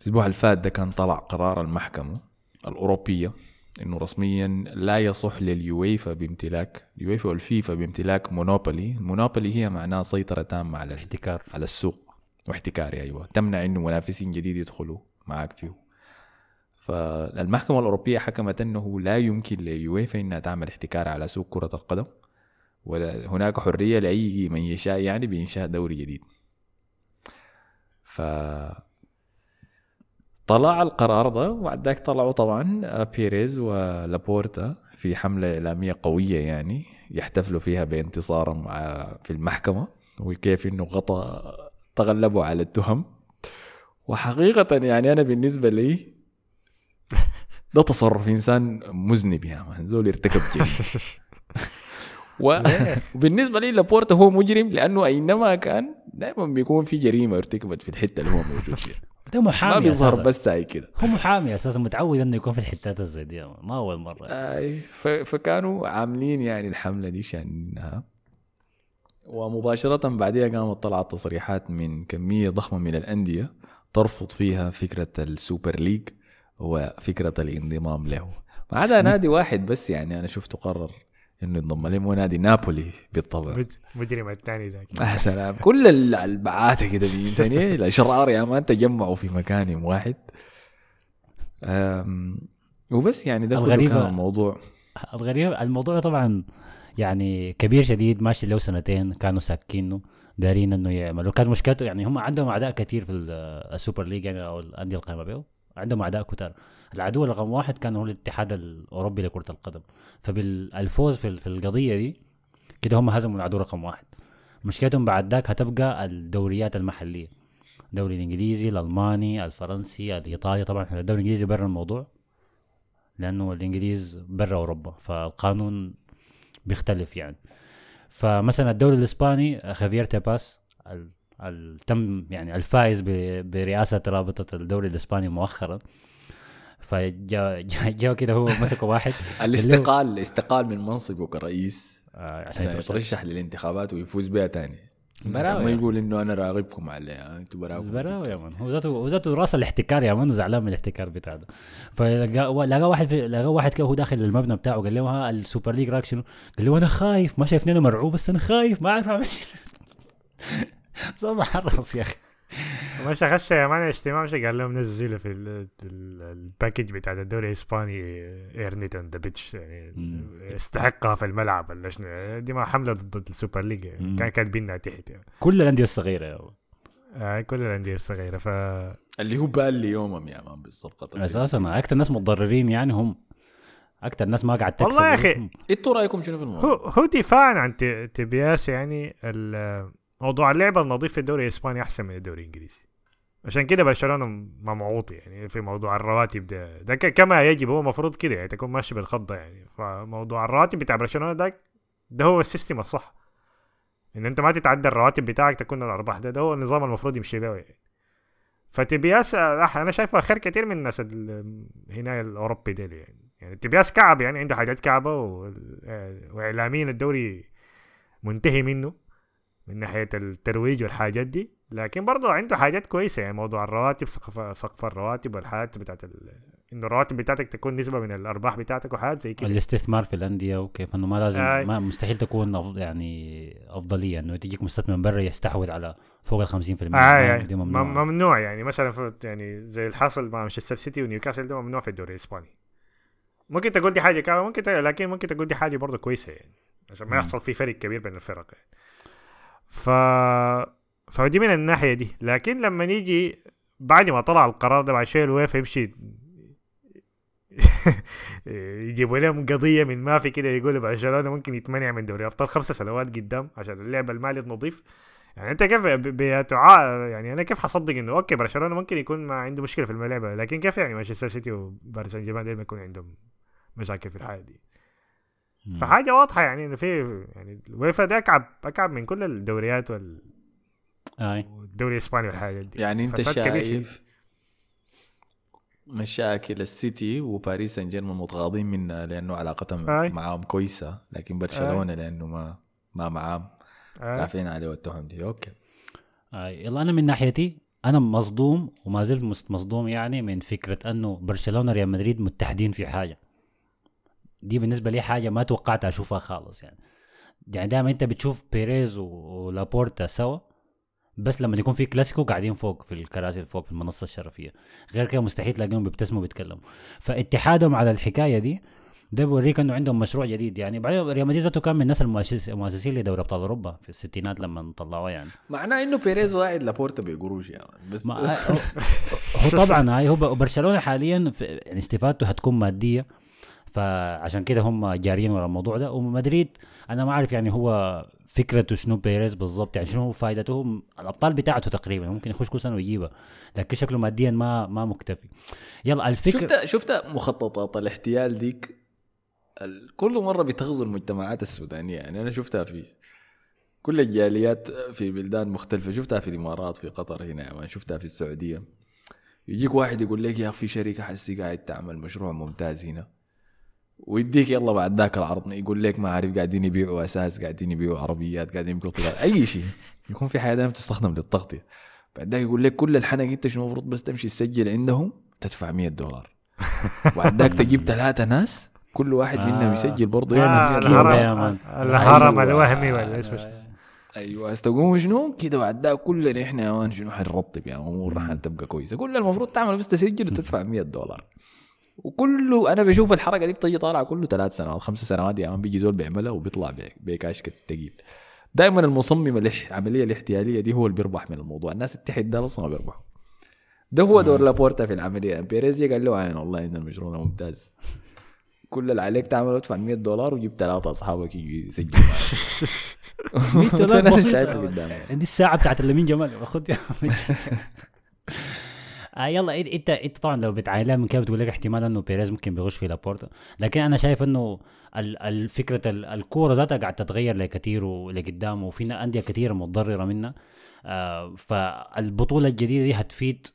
الأسبوع اللي فات ده كان طلع قرار المحكمة الأوروبية إنه رسميا لا يصح لليويفا بامتلاك اليويفا والفيفا بامتلاك monopoly. ال monopoly هي معناها سيطرة تامة على احتكار. على السوق. واحتكاري أيوه. تمنع إنه منافسين جديد يدخلوا معك فيه. فالمحكمة الأوروبية حكمت إنه لا يمكن ليويفا إنها تعمل احتكار على سوق كرة القدم ولا هناك حرية لأي من يشاء يعني بإنشاء دوري جديد. ف طلع القرار ده وبعد ذاك طلعوا طبعا بيريز ولابورتا في حملة إعلامية قوية يعني يحتفلوا فيها بانتصارهم في المحكمة وكيف إنه غطى تغلبوا على التهم. وحقيقة يعني أنا بالنسبة لي ده تصرف إنسان مذنب يا مان زول ارتكب جريمة. وبالنسبة لي لابورتا هو مجرم لأنه أينما كان دائما بيكون في جريمة ارتكبت في الحتة اللي هو موجود فيها. ده ما محامي بيظهر أساساً. بس هاي كده. هو محامي أساسا متعود إنه يكون في الحتات الزي دي. ما أول مرة. أي فكانوا عاملين يعني الحملة دي شانها ومباشرة بعدها قامت طلعت تصريحات من كمية ضخمة من الأندية ترفض فيها فكرة ال Super League وفكرة الانضمام له. ما عدا نادي واحد بس يعني أنا شفته قرر إنه ينضم له هو نادي نابولي بالطبع؟ مج- مجرم الثاني ذاك. يا سلام. كل ال- البعاتة كده بينتني الأشرار يا man تجمعوا في مكان واحد. وبس يعني ده الغريبة- كان الموضوع الغريب الموضوع طبعا يعني كبير شديد ماشي له سنتين كانوا ساكينه دارين إنه يعملوا. كان مشكلته يعني هم عندهم أعداء كثير في ال- ال Super League يعني أو الأندية القائمه به عندهم أعداء كتار. العدو رقم واحد كان هو الاتحاد الأوروبي لكرة القدم. فبالفوز في القضية دي كده هم هزموا العدو رقم واحد. مشكلتهم بعد ذاك هتبقى الدوريات المحلية. الدوري الإنجليزي الألماني الفرنسي الإيطالي. طبعا الدوري الإنجليزي برا الموضوع لأنه الإنجليز برا أوروبا فالقانون بيختلف يعني. فمثلا الدوري الإسباني خافير تيباس تم يعني الفائز برئاسة رابطة الدوري الإسباني مؤخرا. فجا جا, جا كده هو مسكوا واحد. الاستقال استقال من منصبه كرئيس آه، عشان يترشح للانتخابات ويفوز بها تاني. براوي ما يا يقول إنه أنا راغبكم عليه يعني أنتوا براوي. براوي يا مان هو ذاته هو ذاته راس الاحتكار يا مان وزعلان من الاحتكار بتاع ده فلقى لقى واحد في لقى واحد كده هو داخل المبنى بتاعه قال له ها السوبر ليج رايك شنو؟ قال له أنا خايف ما شايفني أنا مرعوب بس أنا خايف ما أعرف أعمل صار حرص يا أخي. مش خش يا مان الاجتماع مش قال لهم نزلوا في ال- ال- الباكج بتاع الدوري الإسباني ايرنيت اون ذا بيتش يعني. استحقها في الملعب ولا شنو دي ما حملة ضد السوبر ليج يعني. كان كاتبينها تحت يعني. كل الأندية الصغيرة يا. آه كل الأندية الصغيرة ف اللي هو بالي يومهم يا مان بالصفقه أساسا أكثر ناس متضررين يعني هم أكثر ناس ما قاعد تكسب والله يا أخي. هم. أنتوا رأيكم شنو في الموضوع؟ هو هو دفاعا عن ت- تبياس يعني ال- موضوع اللعبة النظيف في الدوري الإسباني أحسن من الدوري الإنجليزي عشان كده برشلونه ممعوط يعني في موضوع الرواتب ده. ده كما يجب هو المفروض كده يعني تكون ماشي بالخطة يعني. فموضوع الرواتب بتاع برشلونة ده ده هو ال system الصح. إن أنت ما تتعدى الرواتب بتاعك تكون الأرباح ده ده هو النظام المفروض يمشي به يعني. فتيباس أنا شايفه خير كتير من الناس ال- هنا الأوروبي ديل يعني. يعني تيباس كعب يعني عنده حاجات كعبة آه، واعلاميا الدوري منتهي منه من ناحية الترويج والحاجات دي. لكن برضه عنده حاجات كويسة يعني موضوع الرواتب سقف سقف الرواتب والحاجات بتاعت ال... إنه الرواتب بتاعتك تكون نسبة من الأرباح بتاعتك وحاجات زي كده الاستثمار في الأندية وكيف إنه ما لازم آي. ما مستحيل تكون أفضل يعني أفضلية إنه تجيك مستثمر من برا يستحوذ على فوق ال 50% آه يعني دي ممنوع. ممنوع يعني مثلا يعني زي الحاصل مع مانشستر سيتي ونيوكاسل ده ممنوع في الدوري الإسباني ممكن تقول دي حاجة كامله ممكن ت... لكن ممكن تقول دي حاجة برضه كويسة يعني عشان ما يحصل في فرق كبير بين الفرق يعني. ف فدي من الناحية دي. لكن لما نيجي بعد ما طلع القرار ده بعد شوية الويفا يمشي يجيبوا لهم قضية من ما في كده يقولوا برشلونه ممكن يتمنع من دوري أبطال خمسة سنوات قدام عشان اللعب المالي النظيف. يعني أنت كيف بتعا يعني أنا كيف حصدق إنه أوكي برشلونة ممكن يكون ما عنده مشكلة في اللعب لكن كيف يعني مانشستر سيتي وباريس سان جيرمان دايما يكون عندهم مشاكل في الحياة دي. فحاجة واضحة يعني إنه في يعني الويفا ده أكعب أكعب من كل الدوريات وال- اي والدوري الإسباني والحاجات دي يعني أنت. شايف مشاكل السيتي وباريس سان جيرمان متغاضين منها لأنه علاقتهم. معاهم كويسة لكن برشلونة لأنه ما ما معاهم آه. رافعين عليه التهم دي okay آي. يلا أنا من ناحيتي أنا مصدوم وما زلت مصدوم يعني من فكرة أنه برشلونة ريال مدريد متحدين في حاجة دي بالنسبة لي حاجة ما توقعت أشوفها خالص يعني يعني دائما أنت بتشوف بيريز و- ولابورتا سوا بس لما يكون في كلاسيكو قاعدين فوق في الكراسي اللي فوق في المنصة الشرفية. غير كده مستحيل تلاقيهم بيبتسموا بيتكلموا فاتحادهم على الحكاية دي ده بيوريك إنه عندهم مشروع جديد. يعني بعدين ريال مدريد ذاته كان من الناس المؤسس- المؤسسين لدوري أبطال أوروبا في الستينات لما طلعوه يعني. معناه إنه بيريز واعد لابورتا بقروش يعني. بس ما هو طبعا هاي هو برشلونة حاليا يعني استفادته هتكون مادية. فعشان كده هم جاريين ورا الموضوع ده. ومدريد أنا ما أعرف يعني هو فكرته شنو بيريز بالضبط يعني شنو فائدته الأبطال بتاعته تقريبا ممكن يخش كل سنة ويجيبها لكن شكله ماديا ما ما مكتفي. يلا الفكرة شفت شفت مخططات الاحتيال ديك؟ كل مرة بتغزو المجتمعات السودانية يعني أنا شفتها في كل الجاليات في بلدان مختلفة. شفتها في الإمارات في قطر هنا مان، شفتها في السعودية. يجيك واحد يقول لك يا أخي في شركة حسي قاعد تعمل مشروع ممتاز هنا. ويديك يلا بعد ذاك العرض يقول لك ما عارف قاعدين يبيعوا أساس قاعدين يبيعوا عربيات قاعدين يبيعوا طيارات أي شيء. يكون في حاجة دائما تستخدم للتغطية. بعد ذاك يقول لك كل الحنق انت شنو المفروض بس تمشي تسجل عندهم تدفع 100 دولار. وبعد ذاك تجيب ثلاثة ناس كل واحد منهم آه. يسجل برضه آه، يدفع 100 الهرم. الهرم أيوة. الوهمي ولا إيش بس. أيوه استقوموا شنو؟ كده بعد ذاك كلنا إحنا يا مان شنو حنرطب يعني امور راح تبقى كويسة. كل المفروض تعمل بس تسجل وتدفع 100 دولار. وكله أنا بشوف الحركة دي بتجي طالعة كله ثلاث سنوات خمس سنوات يا man بيجي زول بيعملها وبيطلع بكاش تقيل. دائما المصمم العملية الاحتيالية دي هو اللي بيربح من الموضوع. الناس التحت ده أصلا ما بيربحوا ده هو دور لابورتا في العملية. بيريز قال له عين والله إن المشروع ممتاز. كل اللي عليك تعمله ادفع 100 دولار وجيب ثلاثة أصحابك يجي يسجلوا 100 دولار قدامي عندي الساعة بتاعت اللمين جمال. خد يا. آه يلا انت انت طبعا لو بتعاين لها من كده بتقول لك احتمال إنه بيريز ممكن بيغش في لابورتا. لكن أنا شايف إنه ال- الفكرة ال- الكورة ذاتها قاعدة تتغير لكثير ولقدام وفي أندية كثيره متضررة منها. آه فالبطولة الجديدة دي هتفيد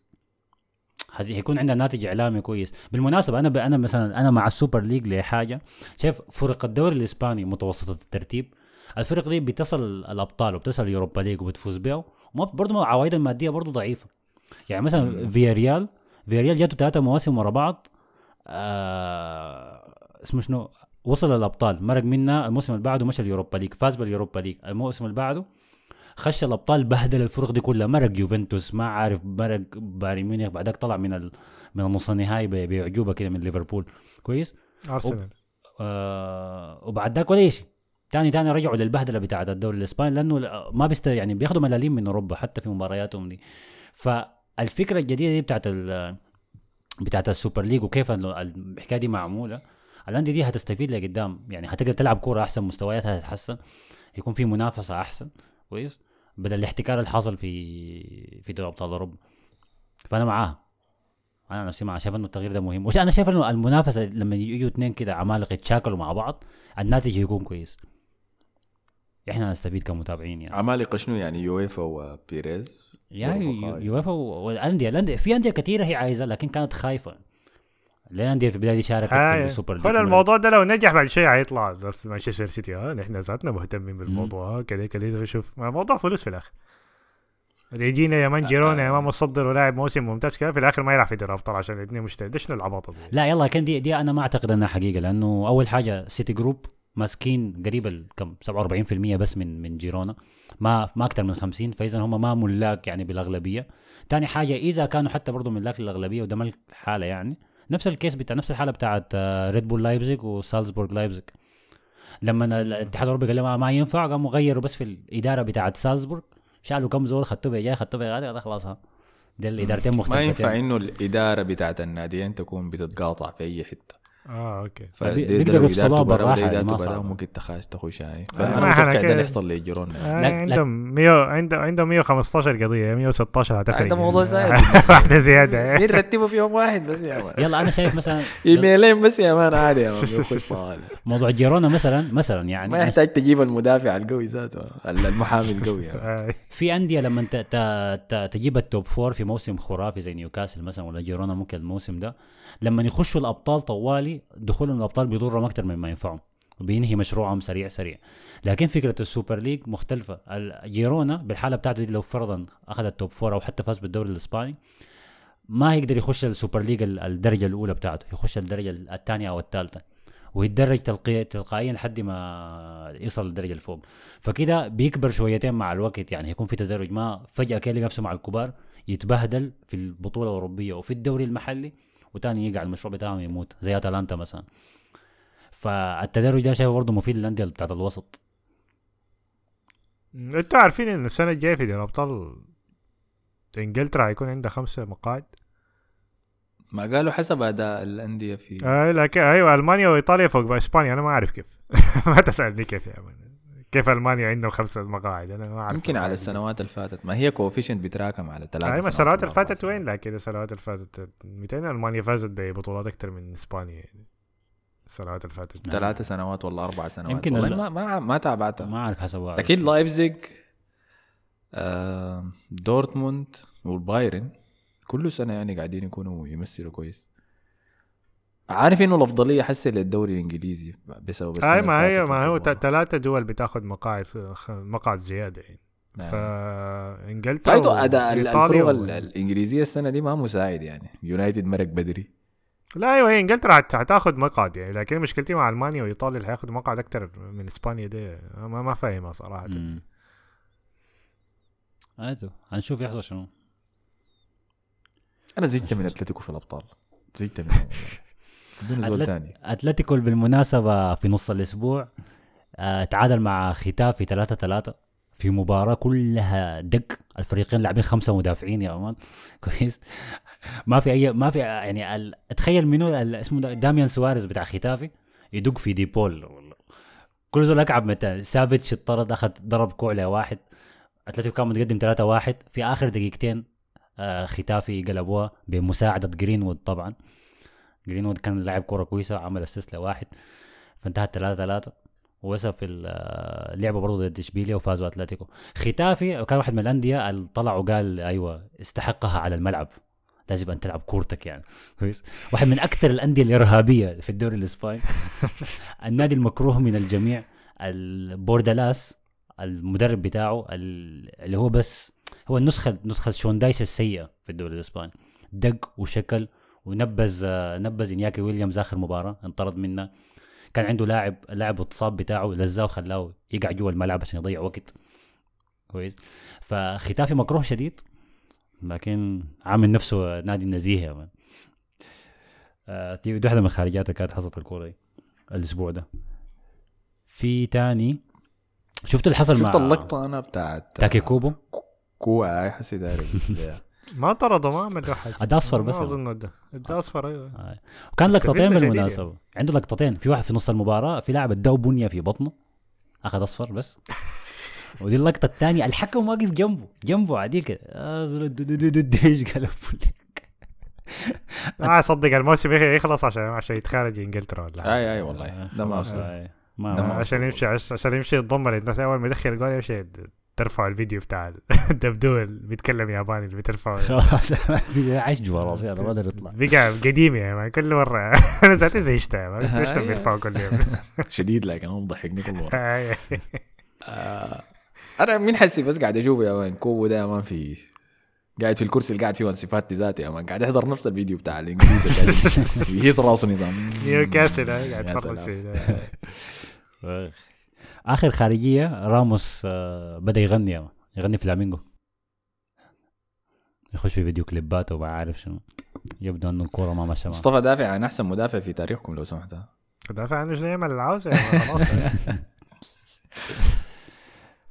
هت- هيكون عندها ناتج إعلامي كويس. بالمناسبة أنا ب... أنا مثلا أنا مع ال Super League لحاجة شايف فرق الدوري الإسباني متوسطه الترتيب. الفرق دي بتصل الأبطال وبتصل ال Europa League وبتفوز وما برضه عوائدها المادية برضه ضعيفة. يعني مثلا فياريال فياريال جاته ثلاثة مواسم ورا بعض آه اسمه شنو؟ وصل الابطال مرق منها الموسم اللي بعده مشى ال Europa League فاز بال Europa League. الموسم اللي بعده خش الأبطال بهدل الفرق دي كلها مرق يوفنتوس ما عارف مرق بايرن ميونخ بعدك طلع من ال... من النص النهائي بأعجوبة كده من ليفربول. كويس؟ أرسنال. آه وبعد ذاك ولا شيء. تاني تاني رجعوا للبهدلة بتاعت الدوري الإسباني لأنه ما بيست يعني بياخدوا ملاليم من أوروبا حتى في مبارياتهم دي. فالفكرة الجديدة دي بتاعت ال بتاعت ال Super League وكيف ال- الحكاية دي معمولة الأندية دي هتستفيد لقدام. يعني هتقدر تلعب كورة أحسن مستوياتها هتتحسن يكون في منافسة أحسن. كويس؟ بدل الاحتكار اللي حاصل في في دوري أبطال أوروبا. فأنا معاها. أنا نفسي معاه شايف إنه التغيير ده مهم. أنا شايف إنه المنافسة لما يجوا اثنين كده عمالقه يتشاكلوا مع بعض الناتج يكون كويس. إحنا نستفيد كمتابعين يعني. عمالقه شنو يعني يويفا وبيريز. يعني يوفا والانديه الانديه في أندية كثيره هي عايزة لكن كانت خايفة. الانديه في البدايه شاركت في ال Super League؟ الموضوع ده لو نجح بعد شيء هيطلع. بس مانشستر سيتي ها نحن ذاتنا مهتمين بالموضوع. ها كده كده شوف موضوع فلوس في الآخر. اللي يجينا يا man جيرونا يا man مصدر ولاعب موسم ممتاز. كده في الآخر ما يلعب في دوري الابطال عشان الاثنين ده شنو العباطه دي لا يلا كان دي دي أنا ما أعتقد إنها حقيقة لأنه أول حاجة City Group. ماسكين قريب ال- كم؟ 47% بس من من جيرونا. ما ما أكثر من 50 فإذا هم ما ملاك يعني بالأغلبية. ثاني حاجة إذا كانوا حتى برضه ملاك للأغلبية وده ما الحاله يعني. نفس ال case بتاع نفس الحالة بتاعت ريد بول لايبزيج وسالزبورغ لايبزيج لما الاتحاد الأوروبي قال لهم ما ينفع. قاموا غيروا بس في الإدارة بتاعت سالزبورغ شالوا كم زول خدتوا بيجاي خدتوا هذا خلاص ها. دي الإدارتين مختلفتين. ما ينفع إنه الإدارة بتاعت الناديين تكون بتتقاطع في أي حتة. آه أوكي فبي- فدي- بيقدروا ده يفصلوها وده يعني، ما. ممكن تخش تخش هاي ما فانا إحنا بفكر ده اللي يحصل لجيرونا آه. عندهم 100 عندهم عندهم 115 قضية 116 هتفرق ده موضوع زايد. واحدة زيادة مين رتبوا في يوم واحد بس يا مان يلا أنا شايف مثلا إيميلين بس يا مان عادي يا مان موضوع جيرونا مثلا مثلا يعني ما يحتاج تجيب المدافع القوي ذاته المحامي القوي يعني. آه، في أندية لما ت- ت- ت- تجيب ال top four في موسم خرافي زي نيوكاسل مثلا ولا جيرونا ممكن الموسم ده لما يخشوا الأبطال طوالي دخولهم الأبطال بيضرهم أكثر مما ينفعهم وبينهي مشروعهم سريع سريع. لكن فكرة ال Super League مختلفة. جيرونا بالحالة بتاعته دي لو فرضا اخذ ال top four أو حتى فاز بالدوري الإسباني ما هيقدر يخش ال Super League ال- الدرجة الأولى بتاعته يخش الدرجة الثانية أو الثالثة ويتدرج تلقي- تلقائيا لحد ما يصل للدرجه اللي فوق فكده بيكبر شويتين مع الوقت يعني يكون في تدرج ما فجأة كده نفسه مع الكبار يتبهدل في البطولة الأوروبية وفي الدوري المحلي وتاني يقع المشروع بتاعهم يموت زي أتلانتا مثلا. فالتدرج ده شايفه برضه مفيد للأندية بتاعت الوسط. أنتوا عارفين إن السنة الجاية في دوري الأبطال إنجلترا هيكون عندها خمسة مقاعد. ما قالوا حسب أداء الأندية في آه لكن أيوه ألمانيا وإيطاليا فوق باسبانيا أنا ما أعرف كيف. ما تسألني كيف يا مان كيف ألمانيا عندهم خمسة مقاعد؟ أنا ما أعرف يمكن على. السنوات اللي فاتت ما هي كوفيشنت بيتراكم على ثلاثة أيوه السنوات اللي فاتت وين؟ لكن السنوات اللي فاتت 200 ألمانيا فازت ببطولات أكثر من إسبانيا يعني. السنوات اللي فاتت ثلاثة سنوات ولا أربع سنوات. يمكن والله ما ما, ما تابعتها. ما أعرف حسب أكيد لايبزيج آه دورتموند والبايرن كل سنة يعني قاعدين يكونوا يمثلوا كويس. عارف إنه الأفضلية حسي للدوري الإنجليزي بسبب السنة اي ما هي ما هو. ثلاثة دول بتاخذ مقاعد مقاعد زيادة يعني. نعم. فانجلترا فايدو أداء الفرق و- ال- الإنجليزية السنة دي ما مساعد يعني. يونايتد مرق بدري. لا أيوه هي إنجلترا حت- حتاخذ مقعد يعني. لكن مشكلتي مع ألمانيا وإيطاليا اللي هياخذوا مقعد أكثر من إسبانيا دي ما, ما فاهمها صراحة. مم. ايتو هنشوف يحصل شنو. أنا زهقت من أتلتيكو في الأبطال. زهقت منهم بدون زول تاني. أتلتيكو بالمناسبة في نص الأسبوع آه، تعادل مع ختافي 3 3 في مباراة كلها دق. الفريقين لاعبين خمسة مدافعين يا man كويس. ما في اي ما في يعني. تخيل منو اسمه ده؟ داميان سواريز بتاع ختافي يدق في ديبول. كل زول أكعب متى؟ سافيتش اضطرد أخذ ضرب كوع واحد أتلتيكو كان متقدم 3 1 في آخر دقيقتين آه ختافي قلبوها بمساعدة جرينوود طبعا. جرينوود كان لاعب كورة كويسة عمل assist لواحد فانتهت 3 3 ووصل في ال- اللعبة برضه ضد إشبيليا وفازوا اتلتيكو ختافي كان واحد من الأندية اللي طلع وقال أيوه استحقها على الملعب. لازم ان تلعب كورتك يعني. كويس؟ واحد من أكثر الأندية الإرهابية في الدوري الإسباني. النادي المكروه من الجميع البوردالاس المدرب بتاعه ال- اللي هو بس هو النسخة نسخة شوندايش السيئة في الدوري الإسباني. دق وشكل ونبذ آه، نبذ إنياكي ويليامز آخر مباراة انطرد منها كان عنده لاعب اللاعب اتصاب بتاعه لزاه وخلاه يقع جوا الملعب عشان يضيع وقت. كويس. فختافي مكروه شديد لكن عامل نفسه نادي نزيه يا مان. آه، دي واحدة من الخارجات اللي كانت حصلت في الكورة دي الأسبوع ده. في تاني شفت اللي حصل شفت مع اللقطة أنا بتاعت تاكي كوبو كوع هاي حسي داري ما طردوا ما عملوا حاجة. ده أصفر بس ما أظن ده ده أصفر أيوه. آه. وكان لقطتين شديد بالمناسبة عنده لقطتين في واحد في نص المباراة في لاعب اداه بنية في بطنه. أخذ أصفر بس. ودي اللقطة الثانية. الحكم واقف جنبه. جنبه عديل كده آه إيش قلب ما اصدق الموسم يخ- يخلص عشان عشان يتخارج إنجلترا ولا. اي أي والله. ده ما أصله. آه، ما عشان يمشي عش- عشان يمشي يتضمن. الناس أول ما يدخل الجول يمشي ترفع الفيديو بتاع الدبدوب اللي بيتكلم ياباني اللي بترفعه. خلاص جوا راسي أنا ما أقدر اطلع بقى قديم يا كل مرة. أنا ذاتي زهقت إيش هاي. بيرفعوا كل يوم؟ شديد لكن أنا مضحكني كل مرة. هاي. آه، أنا مين حسي؟ بس قاعد أشوفه يا مان. كوبو ده يا مان في قاعد في الكرسي اللي قاعد فيه وانسفات ذاتي يا مان. قاعد يحضر نفس الفيديو بتاع الإنجليزي. يهيص راسه نظام. نيوكاسل قاعد أتفرج. فيه. آخر خارجية راموس آه، بدأ يغني. يغني فلامينغو. يخش في فيديو كليبات وما عارف شنو. يبدو إنه الكورة ما ماشيه. مصطفى دافع عن أحسن مدافع في تاريخكم لو سمحت. دافع عنه شنو يعمل اللي عاوزه يعني خلاص.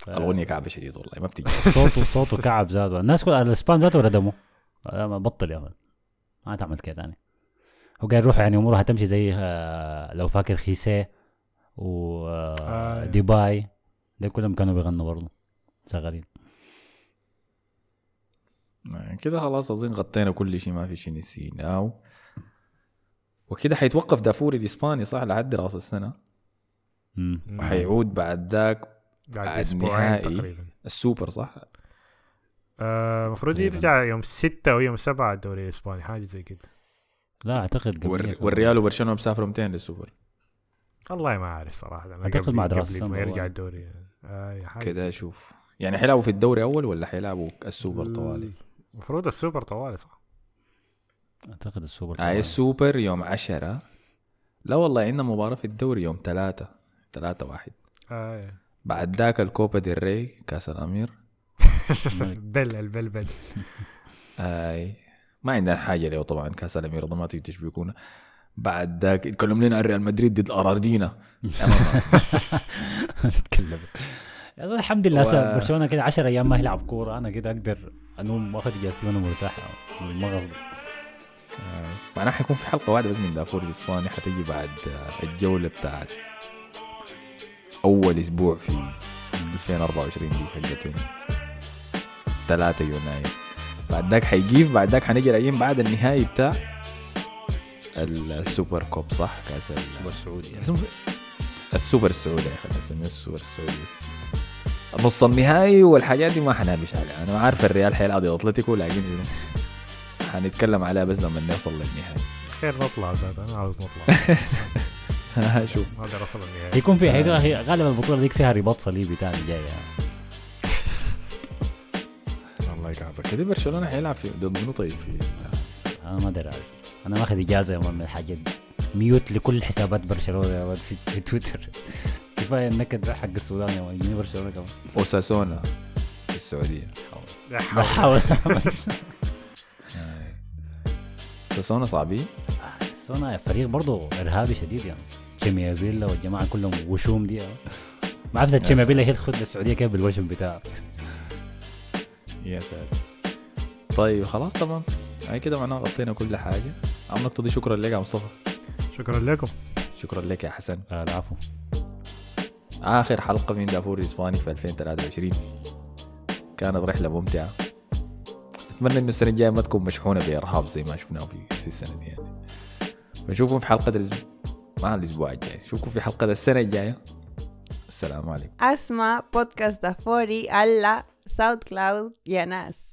الأغنية كعبة شديد والله ما بتيجي صوته صوته كعب ذاته. الناس كلها الاسبان ذاته ردموا. ما بطل يا مان ما تعمل كده يعني. هو قاعد يروح يعني أموره هتمشي زي آه، لو فاكر خيسيه. آه. وديباي ده كلهم كانوا بيغنوا برضه شغالين كده خلاص أظن غطينا كل شيء ما في شيء نسيناه وكده حيتوقف دافوري الإسباني صح لحد راس السنة مم. وحيعود بعد ذاك بعد أسبوعين نهائي. تقريبا السوبر صح المفروض تقريباً. يرجع يوم ستة أو يوم سبعة الدوري الإسباني حاجة زي كده لا أعتقد. والريال وبرشلونة بيسافروا 200 للسوبر والله ما عارف صراحة قبل- مع قبل دراسة ما يرجع. الدوري. آه كده زي- أشوف. يعني حيلعبوا في الدوري أول ولا حيلعبوا السوبر طوالي؟ المفروض السوبر طوالي صح؟ أعتقد السوبر آه طوالي. السوبر يوم 10 لا والله عندنا مباراة في الدوري يوم 3 3 واحد. آه. بعد ذاك الكوبا ديل ري كأس الأمير. بل البل بل. اي ما عندنا حاجة له طبعا كأس الأمير ما تيجي تشبكونا بعد ذاك يتكلم لنا عن ريال مدريد ضد أراندينا. زلمة الحمد لله و- هسه برشلونة كده 10 أيام ما يلعب كورة أنا كده أقدر انوم واخد اجازتي وأنا مرتاح. المغص ده آه، معناها حيكون في حلقة واحدة بس من دافوري الإسباني حتيجي بعد الجولة بتاعت أول أسبوع في 2024 دي حقت يوم 3 يناير بعد ذاك حيجيف بعد ذاك حنجي راجعين بعد النهائي بتاع ال super cup صح؟ كاس السوبر السعودي اسمه السوبر السعودي أخي نسميه السوبر السعودي. نص النهائي والحاجات دي ما حنابش عليها. أنا ما عارف الريال حيلعب ضد أتلتيكو لكن حنتكلم عليها بس لما نوصل للنهائي. خير نطلع ذات أنا عاوز نطلع. شوف. ما أقدر أصل النهائي. يكون في هي هي غالبا البطولة ديك فيها رباط صليبي تاني جاي يعني. الله يكعبك. كده برشلونة حيلعب في ضد منو طيب في أنا ما أدري. اعرف أنا ماخذ إجازة من الحاجات دي. mute لكل حسابات برشلونة يا man في, في تويتر. كفاية النكد ده حق السودان يا man يجيني برشلونة كمان. أوساسونا في السعوديه. بحاول. اوساسونا صعبين. سونا فريق برضه إرهابي شديد يعني. تشيميافيلا والجماعة كلهم وشوم دي. ما عرفت تشيميافيلا هي تخد السعودية كيف بالوشم بتاعه يا ساتر. طيب خلاص تمام. هاي كده معناها غطينا كل حاجة. عم نقتضي شكرا لك يا مصطفى. شكرا لكم. شكرا لك يا حسن. آه، العفو. آخر حلقة من دافور الإسباني في 2023 كانت رحلة ممتعة. أتمنى إنه السنة الجاية ما تكون مشحونة بإرهاب زي ما شفناه في في السنة دي يعني. نشوفكم في حلقة الأسبوع ما الإسبوع الجاي. نشوفكم في حلقة السنة الجاية. السلام عليكم. أسمع بودكاست دافوري على SoundCloud يا ناس.